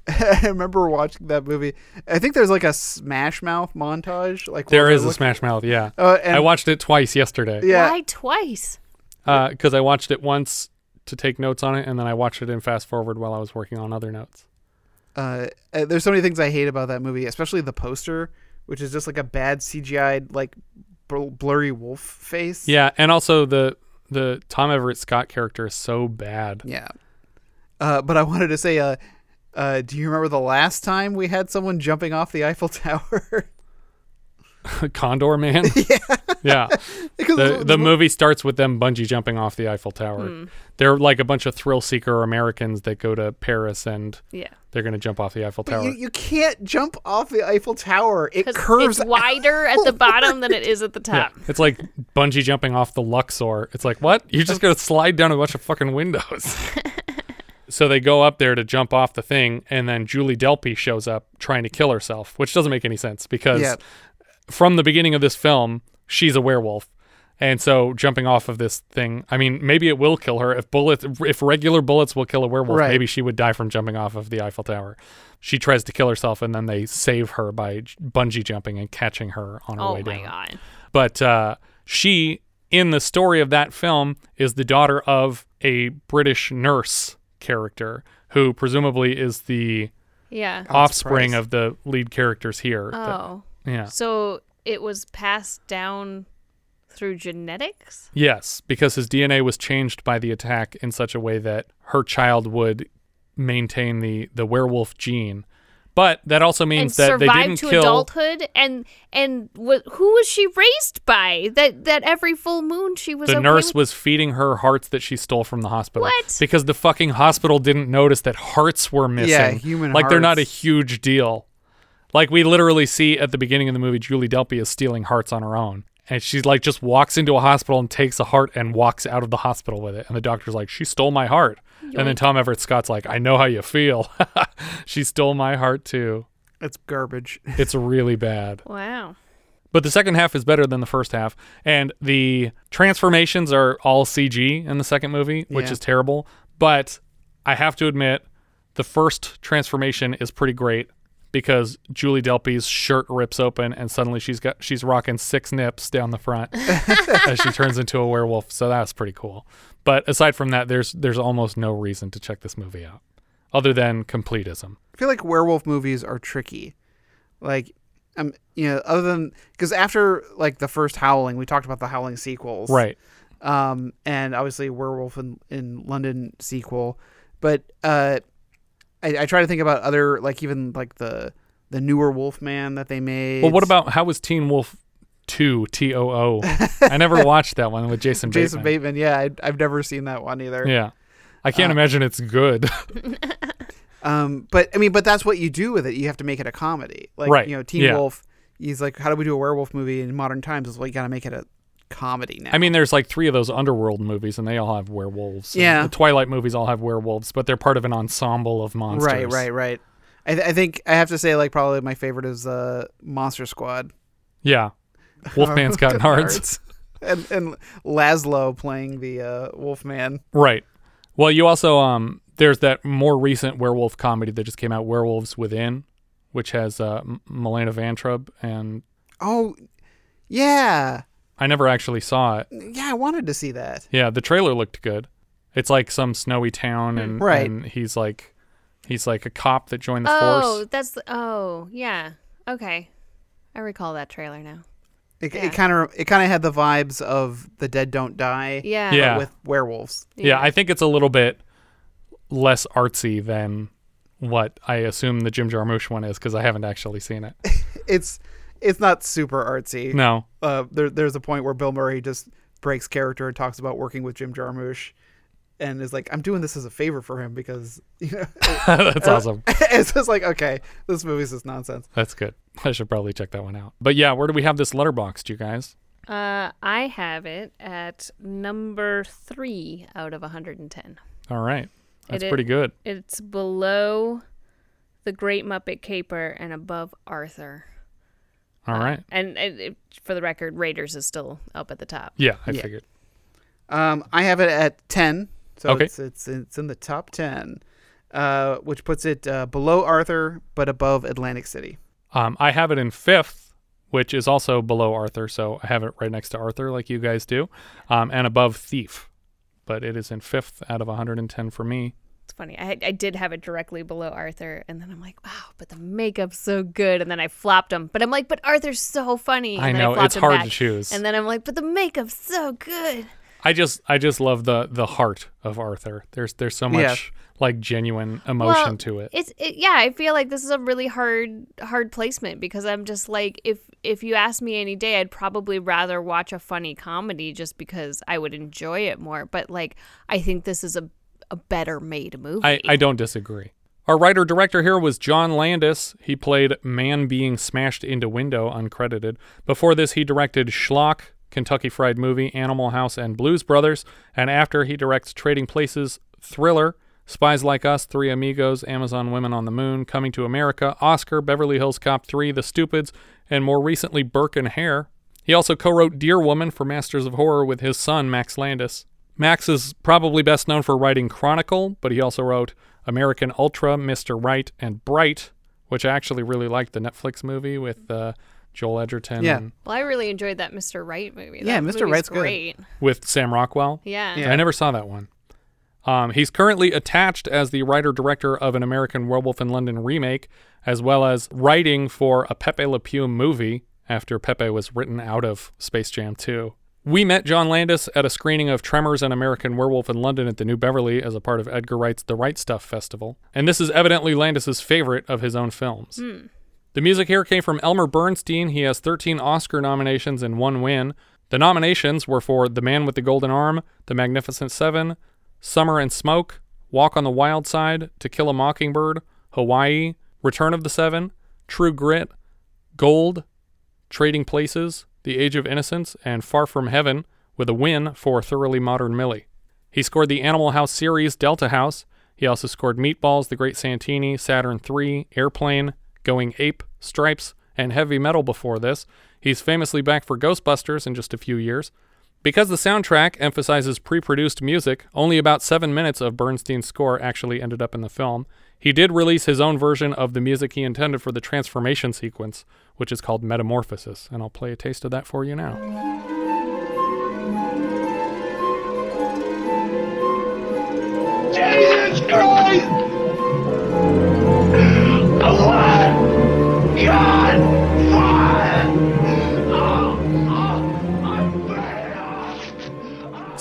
I remember watching that movie. I think there's like a Smash Mouth montage. Like There where is they're a Smash Mouth. Yeah, Uh, and- I watched it twice yesterday. Yeah. Why twice? because I watched it once to take notes on it, and then I watched it in fast forward while I was working on other notes. Uh, uh, there's so many things I hate about that movie, especially the poster, which is just like a bad CGI like bl- blurry wolf face. Yeah, and also the the Tom Everett Scott character is so bad. Yeah. Uh, but I wanted to say, uh, uh, do you remember the last time we had someone jumping off the Eiffel Tower? Condorman. yeah, yeah. Because The the- the movie starts with them bungee jumping off the Eiffel Tower. Hmm. They're like a bunch of thrill seeker Americans that go to Paris and Yeah. they're gonna jump off the Eiffel Tower. you, you can't jump off the Eiffel Tower. It curves. It's wider at the bottom than it is at the yeah, top. it's like bungee jumping off the Luxor. It's like what? You're just gonna slide down a bunch of fucking windows. So they go up there to jump off the thing, and then Julie Delpy shows up trying to kill herself, which doesn't make any sense because Yeah. from the beginning of this film, she's a werewolf. And so jumping off of this thing, I mean, maybe it will kill her if bullets if regular bullets will kill a werewolf, Right. maybe she would die from jumping off of the Eiffel Tower. She tries to kill herself and then they save her by bungee jumping and catching her on her Oh way my down. god. But uh, she, in the story of that film, is the daughter of a British nurse character who presumably is the Yeah. offspring of the lead characters here. That- Oh. yeah. So it was passed down through genetics? Yes, because his DNA was changed by the attack in such a way that her child would maintain the the werewolf gene. But that also And means that they survived didn't to kill adulthood and and wh- who was she raised by? That that every full moon she was the okay nurse with- was feeding her hearts that she stole from the hospital. What? Because the fucking hospital didn't notice that hearts were missing. Yeah, human Like they're not a huge deal. Like we literally see at the beginning of the movie, Julie Delpy is stealing hearts on her own. And she's like just walks into a hospital and takes a heart and walks out of the hospital with it. And the doctor's like, She stole my heart. And then Tom Everett Scott's like, I know how you feel. she stole my heart too. It's garbage. It's really bad. Wow. But the second half is better than the first half. And the transformations are all CG in the second movie, which Yeah. is terrible. But I have to admit, the first transformation is pretty great because Julie Delpy's shirt rips open and suddenly she's got she's rocking six nips down the front as she turns into a werewolf. So that's pretty cool. But aside from that, there's there's almost no reason to check this movie out. Other than completism. I feel like werewolf movies are tricky. Like, um, you know, other than because after like the first Howling, we talked about the Howling sequels, Right. Um, and obviously Werewolf in, in London sequel, but uh, I, I try to think about other like even like the the newer Wolfman that they made. Well, what about how was Teen Wolf 2 T O O? I never watched that one with Jason Bateman. Jason Bateman? Yeah, I, I've never seen that one either. Yeah. I can't Uh, imagine it's good. Um, but I mean, but that's what you do with it. You have to make it a comedy, like Right, you know, Teen yeah. Wolf. He's like, how do we do a werewolf movie in modern times? Is well, you got to make it a comedy now. I mean, there's like three of those underworld movies, and they all have werewolves. Yeah. The Twilight movies all have werewolves, but they're part of an ensemble of monsters. Right, right, right. I, th- I think I have to say, like, probably my favorite is uh, Monster Squad. Yeah. Wolfman's got hearts. and and Laszlo playing the uh, Wolfman. Right. Well, you also um there's that more recent werewolf comedy that just came out, Werewolves Within, which has uh, M- Milana Vayntrub, and Oh, yeah, I never actually saw it. yeah. I wanted to see that. Yeah, the trailer looked good. It's like some snowy town, hmm. and, Right. and he's like He's like a cop that joined the oh, force. Oh, that's oh yeah. Okay, I recall that trailer now. It Yeah. it kind of it kind of had the vibes of The Dead Don't Die. Yeah. Yeah. With werewolves. Yeah. I think it's a little bit less artsy than what I assume the Jim Jarmusch one is because I haven't actually seen it. It's it's not super artsy. No. Uh, there there's a point where Bill Murray just breaks character and talks about working with Jim Jarmusch. And is like, I'm doing this as a favor for him because you know That's awesome. it's just like, okay, this movie's just nonsense. That's good. I should probably check that one out. But yeah, where do we have this letterboxed, you guys? Uh, I have it at number three out of 110. All right. That's It pretty good. It's below the Great Muppet Caper and above Arthur. All right. And, and for the record, Raiders is still up at the top. Yeah, I Yeah. figured. Um, I have it at ten, so Okay. it's it's it's in the top ten, uh, which puts it uh, below Arthur but above Atlantic City. Um, I have it in fifth, which is also below Arthur, so I have it right next to Arthur, like you guys do, um, and above Thief. But it is in fifth out of 110 for me. It's funny. I, I did have it directly below Arthur, and then I'm like, wow, but the makeup's so good. And then I flopped him, but I'm like, but Arthur's so funny. And I then know, flopped it's him hard to choose. And then I'm like, but the makeup's so good. I just, I just love the the heart of Arthur. There's, there's so much Yeah. like genuine emotion Well, to it. It's it, yeah. I feel like this is a really hard hard placement because I'm just like if if you ask me any day, I'd probably rather watch a funny comedy just because I would enjoy it more. But like I think this is a a better made movie. I, I don't disagree. Our writer director here was John Landis. He played Man Being Smashed into Window, uncredited. Before this, he directed Schlock, Kentucky Fried Movie, Animal House, and Blues Brothers. And after, he directs Trading Places, Thriller, Spies Like Us, Three Amigos, Amazon Women on the Moon, Coming to America, Oscar, Beverly Hills Cop 3, The Stupids, and more recently, Burke and Hare. He also co wrote Deer Woman for Masters of Horror with his son, Max Landis. Max is probably best known for writing Chronicle, but he also wrote American Ultra, Mr. Right, and Bright, which I actually really liked the Netflix movie with uh, Joel Edgerton Yeah. and well, I really enjoyed that Mr. Right movie. Yeah, Mr. movie's Right's good. great. with Sam Rockwell. Yeah. Yeah. I never saw that one. Um, he's currently attached as the writer director of an American Werewolf in London remake, as well as writing for a Pepe Le Pew movie after Pepe was written out of Space Jam 2. We met John Landis at a screening of Tremors and American Werewolf in London at the New Beverly as a part of Edgar Wright's The Right Stuff Festival. And this is evidently Landis's favorite of his own films. Hmm. The music here came from Elmer Bernstein. He has 13 Oscar nominations and one win. The nominations were for The Man with the Golden Arm, The Magnificent Seven, Summer and Smoke, Walk on the Wild Side, To Kill a Mockingbird, Hawaii, Return of the Seven, True Grit, Gold, Trading Places, The Age of Innocence, and Far From Heaven, with a win for Thoroughly Modern Millie. He scored the Animal House series Delta House. He also scored Meatballs, The Great Santini, Saturn III, Airplane, Going Ape, Stripes, and Heavy Metal before this. He's famously back for Ghostbusters in just a few years. Because the soundtrack emphasizes pre produced music, only about seven minutes of Bernstein's score actually ended up in the film. He did release his own version of the music he intended for the transformation sequence, which is called Metamorphosis, and I'll play a taste of that for you now. Jesus Christ!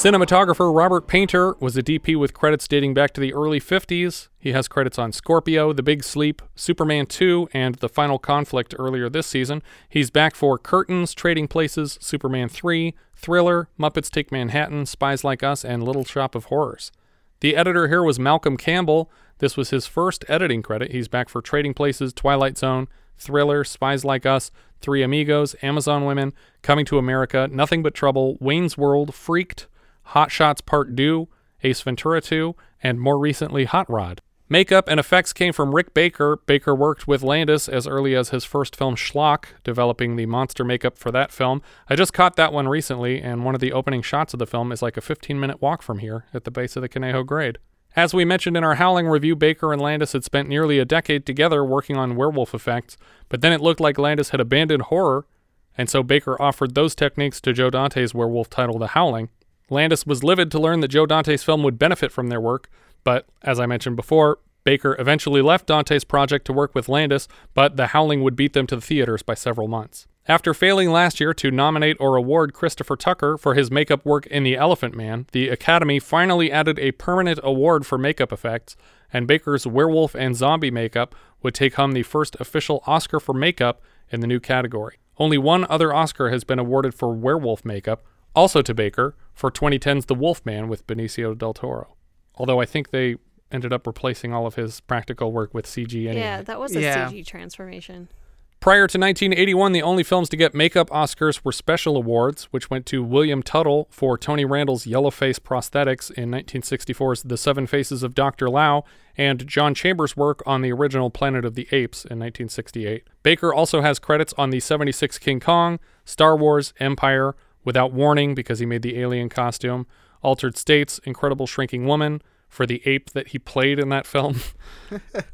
Cinematographer Robert Paynter was a DP with credits dating back to the early 50s. He has credits on Scorpio, The Big Sleep, Superman 2, and The Final Conflict earlier this season. He's back for Curtains, Trading Places, Superman 3, Thriller, Muppets Take Manhattan, Spies Like Us, and Little Shop of Horrors. The editor here was Malcolm Campbell. This was his first editing credit. He's back for Trading Places, Twilight Zone, Thriller, Spies Like Us, Three Amigos, Amazon Women, Coming to America, Nothing But Trouble, Wayne's World, Freaked, Hot Shots Part 2, Ace Ventura 2, and more recently Hot Rod. Makeup and effects came from Rick Baker. Baker worked with Landis as early as his first film Schlock, developing the monster makeup for that film. I just caught that one recently, and one of the opening shots of the film is like a 15 minute walk from here at the base of the Conejo Grade. As we mentioned in our Howling review, Baker and Landis had spent nearly a decade together working on werewolf effects, but then it looked like Landis had abandoned horror, and so Baker offered those techniques to Joe Dante's werewolf title The Howling. Landis was livid to learn that Joe Dante's film would benefit from their work, but as I mentioned before, Baker eventually left Dante's project to work with Landis, but The Howling would beat them to the theaters by several months. After failing last year to nominate or award Christopher Tucker for his makeup work in The Elephant Man, the Academy finally added a permanent award for makeup effects, and Baker's werewolf and zombie makeup would take home the first official Oscar for makeup in the new category. Only one other Oscar has been awarded for werewolf makeup, also to Baker, for 2010's The Wolfman with Benicio del Toro. Although I think they ended up replacing all of his practical work with CG anyway. Yeah, that was a Yeah. CG transformation. Prior to 1981, the only films to get makeup Oscars were special awards, which went to William Tuttle for Tony Randall's yellow face prosthetics in 1964's The Seven Faces of Dr. Lao, and John Chambers' work on the original Planet of the Apes in 1968. Baker also has credits on the 76 King Kong, Star Wars, Empire, Without Warning because he made the alien costume, Altered States, Incredible Shrinking Woman, for the ape that he played in that film,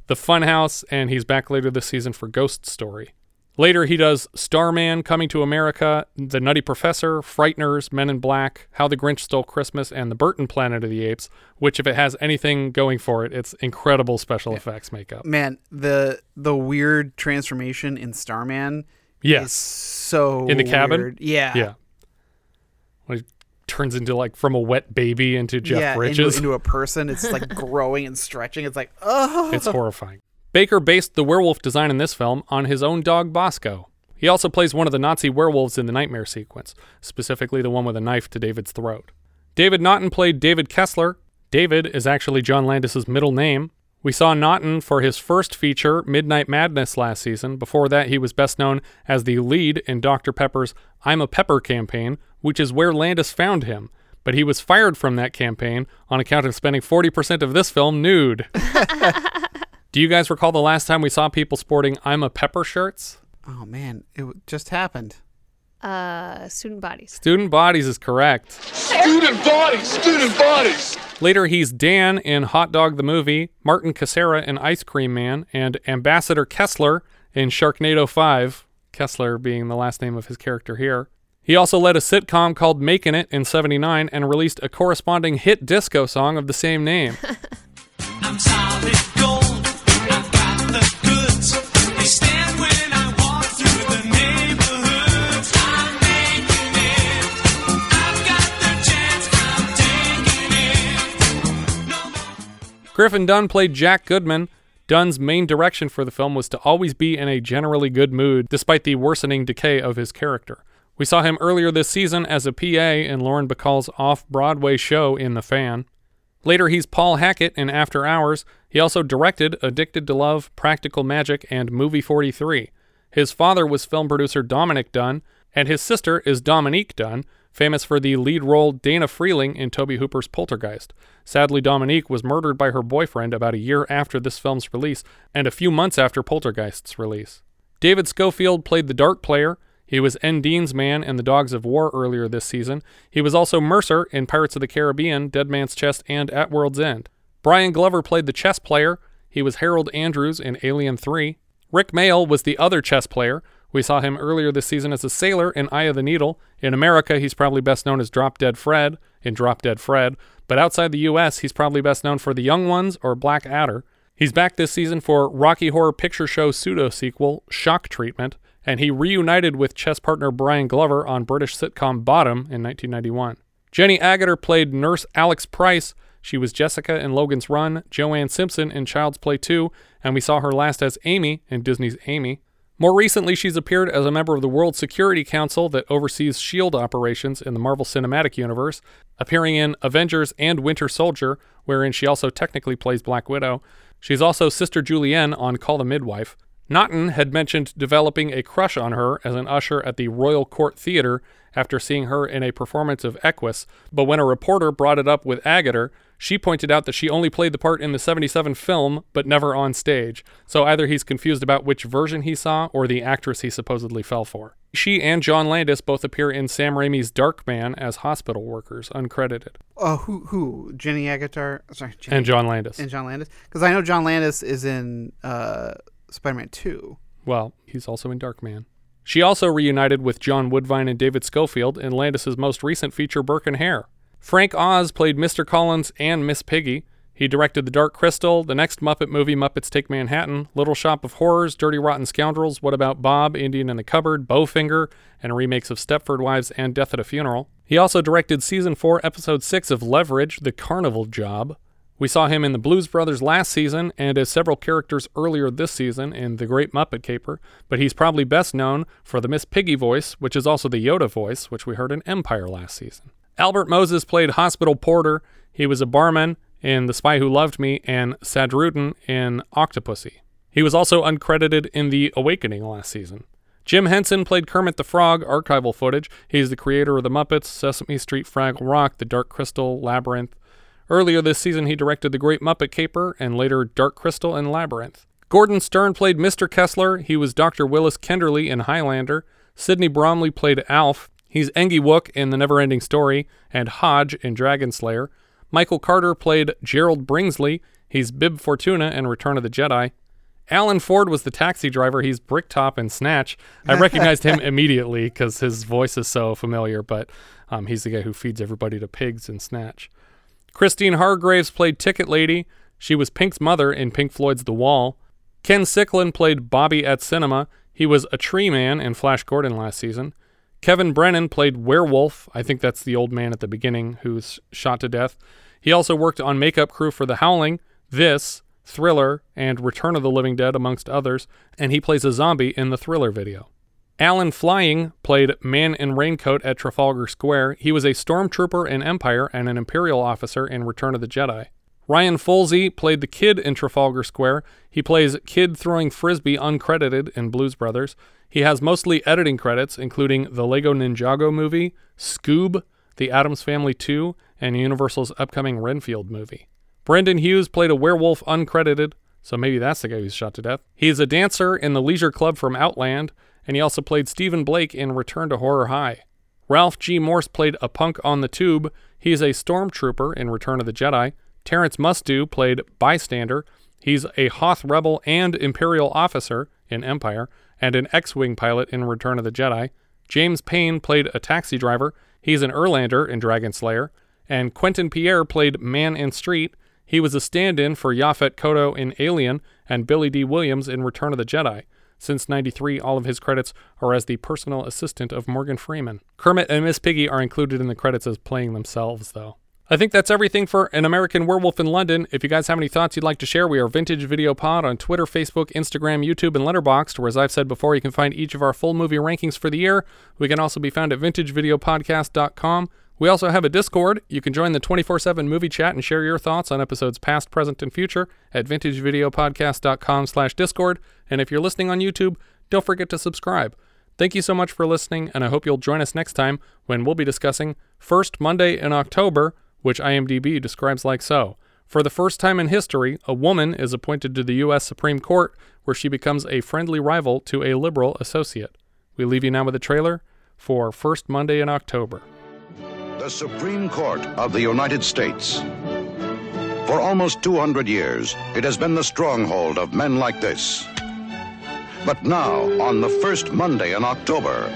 The Funhouse, and he's back later this season for Ghost Story. Later, he does Starman, Coming to America, The Nutty Professor, Frighteners, Men in Black, How the Grinch Stole Christmas, and The Burton Planet of the Apes, which, if it has anything going for it, it's incredible special effects makeup. Man, the the weird transformation in Starman Yes. is so In the cabin? weird. Yeah. Yeah. Turns into like from a wet baby into Jeff yeah, Bridges. Into, into a person. It's like growing and stretching. It's like, oh. It's horrifying. Baker based the werewolf design in this film on his own dog Bosco. He also plays one of the Nazi werewolves in the nightmare sequence, specifically the one with a knife to David's throat. David Naughton played David Kessler. David is actually John Landis's middle name. We saw Naughton for his first feature, Midnight Madness, last season. Before that, he was best known as the lead in Dr. Pepper's I'm a Pepper campaign, which is where Landis found him. But he was fired from that campaign on account of spending 40% of this film nude. Do you guys recall the last time we saw people sporting I'm a Pepper shirts? Oh man, it just happened. Uh, student bodies. Student Bodies is correct. Student bodies! Student bodies! Later, he's Dan in Hot Dog the Movie, Martin Casera in Ice Cream Man, and Ambassador Kessler in Sharknado 5, Kessler being the last name of his character here. He also led a sitcom called Makin' It in 79 and released a corresponding hit disco song of the same name. Griffin Dunne played Jack Goodman. Dunne's main direction for the film was to always be in a generally good mood, despite the worsening decay of his character. We saw him earlier this season as a PA in Lauren Bacall's off Broadway show In the Fan. Later, he's Paul Hackett in After Hours. He also directed Addicted to Love, Practical Magic, and Movie 43. His father was film producer Dominick Dunne, and his sister is Dominique Dunne, famous for the lead role Dana Freeling in Tobe Hooper's Poltergeist. Sadly, Dominique was murdered by her boyfriend about a year after this film's release and a few months after Poltergeist's release. David Schofield played the dart player. He was Endine's man in The Dogs of War earlier this season. He was also Mercer in Pirates of the Caribbean, Dead Man's Chest, and At World's End. Brian Glover played the chess player. He was Harold Andrews in Alien 3. Rik Mayall was the other chess player. We saw him earlier this season as a sailor in Eye of the Needle. In America, he's probably best known as Drop Dead Fred in Drop Dead Fred, but outside the US, he's probably best known for The Young Ones or Black Adder. He's back this season for Rocky Horror Picture Show pseudo sequel, Shock Treatment, and he reunited with chess partner Brian Glover on British sitcom Bottom in 1991. Jenny Agutter played Nurse Alex Price. She was Jessica in Logan's Run, Joanne Simpson in Child's Play 2, and we saw her last as Amy in Disney's Amy. More recently, she's appeared as a member of the World Security Council that oversees SHIELD operations in the Marvel Cinematic Universe, appearing in Avengers and Winter Soldier, wherein she also technically plays Black Widow. She's also Sister Julienne on Call the Midwife. Naughton had mentioned developing a crush on her as an usher at the Royal Court Theatre after seeing her in a performance of Equus, but when a reporter brought it up with Agutter, she pointed out that she only played the part in the 77 film, but never on stage. So either he's confused about which version he saw or the actress he supposedly fell for. She and John Landis both appear in Sam Raimi's Darkman as hospital workers, uncredited. Oh, who who? Jenny Agutter, sorry, Jenny, And John Landis. and John Landis, because I know John Landis is in uh, Spider-Man Two. Well, he's also in Darkman. She also reunited with John Woodvine and David Schofield in Landis's most recent feature, Burke and Hare. Frank Oz played Mr. Collins and Miss Piggy. He directed The Dark Crystal, the next Muppet movie, Muppets Take Manhattan, Little Shop of Horrors, Dirty Rotten Scoundrels, What About Bob, Indian in the Cupboard, Bowfinger, and remakes of Stepford Wives and Death at a Funeral. He also directed season 4, episode 6 of Leverage, The Carnival Job. We saw him in The Blues Brothers last season and as several characters earlier this season in The Great Muppet Caper, but he's probably best known for the Miss Piggy voice, which is also the Yoda voice, which we heard in Empire last season. Albert Moses played Hospital Porter. He was a barman in The Spy Who Loved Me and Sadrudin in Octopussy. He was also uncredited in The Awakening last season. Jim Henson played Kermit the Frog, archival footage. He's the creator of The Muppets, Sesame Street, Fraggle Rock, The Dark Crystal, Labyrinth. Earlier this season, he directed The Great Muppet Caper and later Dark Crystal and Labyrinth. Gordon Sterne played Mr. Kessler. He was Dr. Willis Kenderly in Highlander. Sidney Bromley played Alf. He's Engywook in The Neverending Story and Hodge in Dragon Slayer. Michael Carter played Gerald Bringsley. He's Bib Fortuna in Return of the Jedi. Alan Ford was the taxi driver. He's Bricktop in Snatch. I recognized him immediately because his voice is so familiar, but um, he's the guy who feeds everybody to pigs in Snatch. Christine Hargreaves played Ticket Lady. She was Pink's mother in Pink Floyd's The Wall. Ken Sicklin played Bobby at Cinema. He was a tree man in Flash Gordon last season. Kevin Brennan played Werewolf. I think that's the old man at the beginning who's shot to death. He also worked on makeup crew for The Howling, This, Thriller, and Return of the Living Dead, amongst others, and he plays a zombie in the Thriller video. Alan Flyng played Man in Raincoat at Trafalgar Square. He was a stormtrooper in Empire and an Imperial officer in Return of the Jedi. Ryan Folsey played the kid in Trafalgar Square. He plays kid throwing frisbee uncredited in Blues Brothers. He has mostly editing credits, including the Lego Ninjago movie, Scoob, The Addams Family 2, and Universal's upcoming Renfield movie. Brendan Hughes played a werewolf uncredited, so maybe that's the guy who's shot to death. He is a dancer in the Leisure Club from Outland, and he also played Stephen Blake in Return to Horror High. Ralph G. Morse played a punk on the tube. He is a stormtrooper in Return of the Jedi. Terrence Mustu played Bystander. He's a Hoth rebel and Imperial officer in Empire, and an X Wing pilot in Return of the Jedi. James Payne played a taxi driver. He's an Erlander in Dragon Slayer. And Quentin Pierre played Man in Street. He was a stand in for Yaphet Kotto in Alien and Billy Dee Williams in Return of the Jedi. Since 93, all of his credits are as the personal assistant of Morgan Freeman. Kermit and Miss Piggy are included in the credits as playing themselves, though. I think that's everything for An American Werewolf in London. If you guys have any thoughts you'd like to share, we are Vintage Video Pod on Twitter, Facebook, Instagram, YouTube, and Letterboxd, where, as I've said before, you can find each of our full movie rankings for the year. We can also be found at vintagevideopodcast.com. We also have a Discord. You can join the 24 7 movie chat and share your thoughts on episodes past, present, and future at vintagevideopodcast.com slash Discord. And if you're listening on YouTube, don't forget to subscribe. Thank you so much for listening, and I hope you'll join us next time when we'll be discussing First Monday in October, which IMDb describes like so. For the first time in history, a woman is appointed to the U.S. Supreme Court, where she becomes a friendly rival to a liberal associate. We leave you now with a trailer for First Monday in October. The Supreme Court of the United States. For almost 200 years, it has been the stronghold of men like this. But now, on the first Monday in October,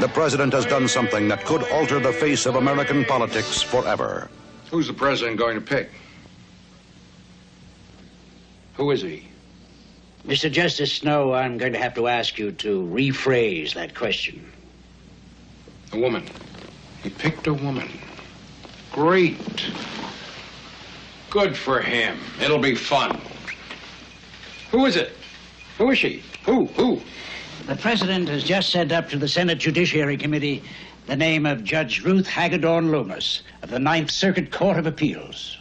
the president has done something that could alter the face of American politics forever. Who's the president going to pick? Who is he? Mr. Justice Snow, I'm going to have to ask you to rephrase that question. A woman. He picked a woman. Great. Good for him. It'll be fun. Who is it? Who is she? Who? Who? The president has just sent up to the Senate Judiciary Committee the name of Judge Ruth Hagedorn Loomis of the Ninth Circuit Court of Appeals.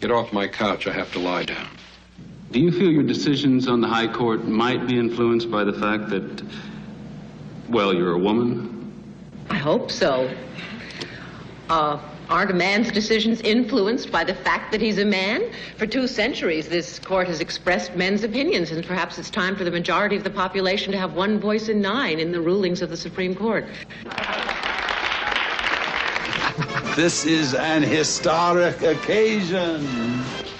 Get off my couch. I have to lie down. Do you feel your decisions on the High Court might be influenced by the fact that, well, you're a woman? I hope so. Uh, aren't a man's decisions influenced by the fact that he's a man? For two centuries, this court has expressed men's opinions, and perhaps it's time for the majority of the population to have one voice in nine in the rulings of the Supreme Court. This is an historic occasion.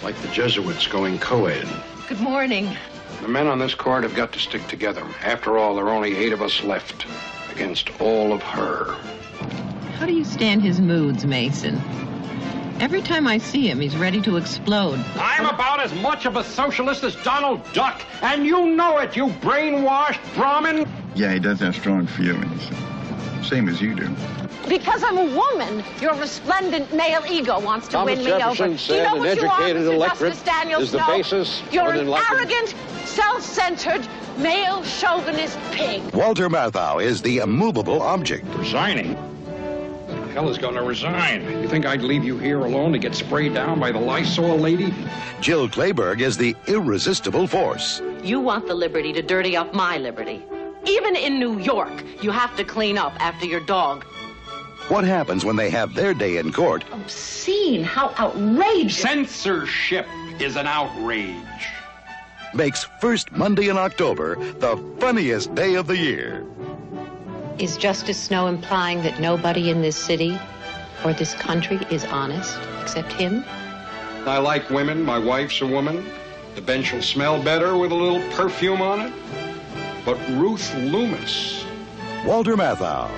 Like the Jesuits going co-ed. Good morning. The men on this court have got to stick together. After all, there are only eight of us left against all of her. How do you stand his moods, Mason? Every time I see him, he's ready to explode. I'm about as much of a socialist as Donald Duck, and you know it, you brainwashed Brahmin. Yeah, he does have strong feelings. Same as you do. Because I'm a woman, your resplendent male ego wants to Thomas win me over. said you know an what you are, educated Mr. electorate Justice Daniels? is the No. basis You're an an arrogant, self-centered, male chauvinist pig. Walter Matthau is the immovable object. Resigning? The hell is going to resign? You think I'd leave you here alone to get sprayed down by the Lysol lady? Jill Clayburgh is the irresistible force. You want the liberty to dirty up my liberty. Even in New York, you have to clean up after your dog. What happens when they have their day in court? Obscene, how outrageous. Censorship is an outrage. Makes first Monday in October the funniest day of the year. Is Justice Snow implying that nobody in this city or this country is honest except him? I like women. My wife's a woman. The bench will smell better with a little perfume on it. But Ruth Loomis. Walter Matthau,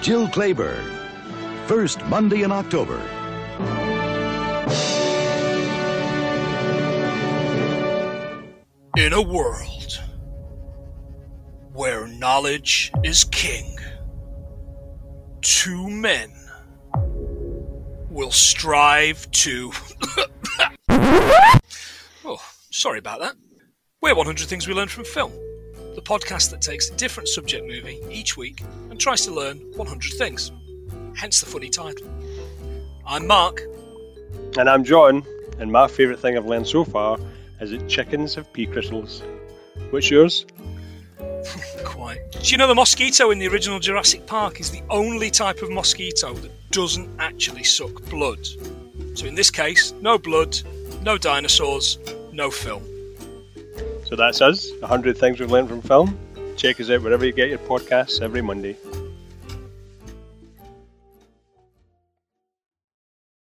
Jill Clayburgh. First Monday in October. In a world where knowledge is king, two men will strive to. oh, sorry about that. We're 100 Things We Learned from Film, the podcast that takes a different subject movie each week and tries to learn 100 things. Hence the funny title. I'm Mark. And I'm John, and my favourite thing I've learned so far is that chickens have pea crystals. What's yours? Quite. Do you know the mosquito in the original Jurassic Park is the only type of mosquito that doesn't actually suck blood? So in this case, no blood, no dinosaurs, no film. So that's us, 100 things we've learned from film. Check us out wherever you get your podcasts every Monday.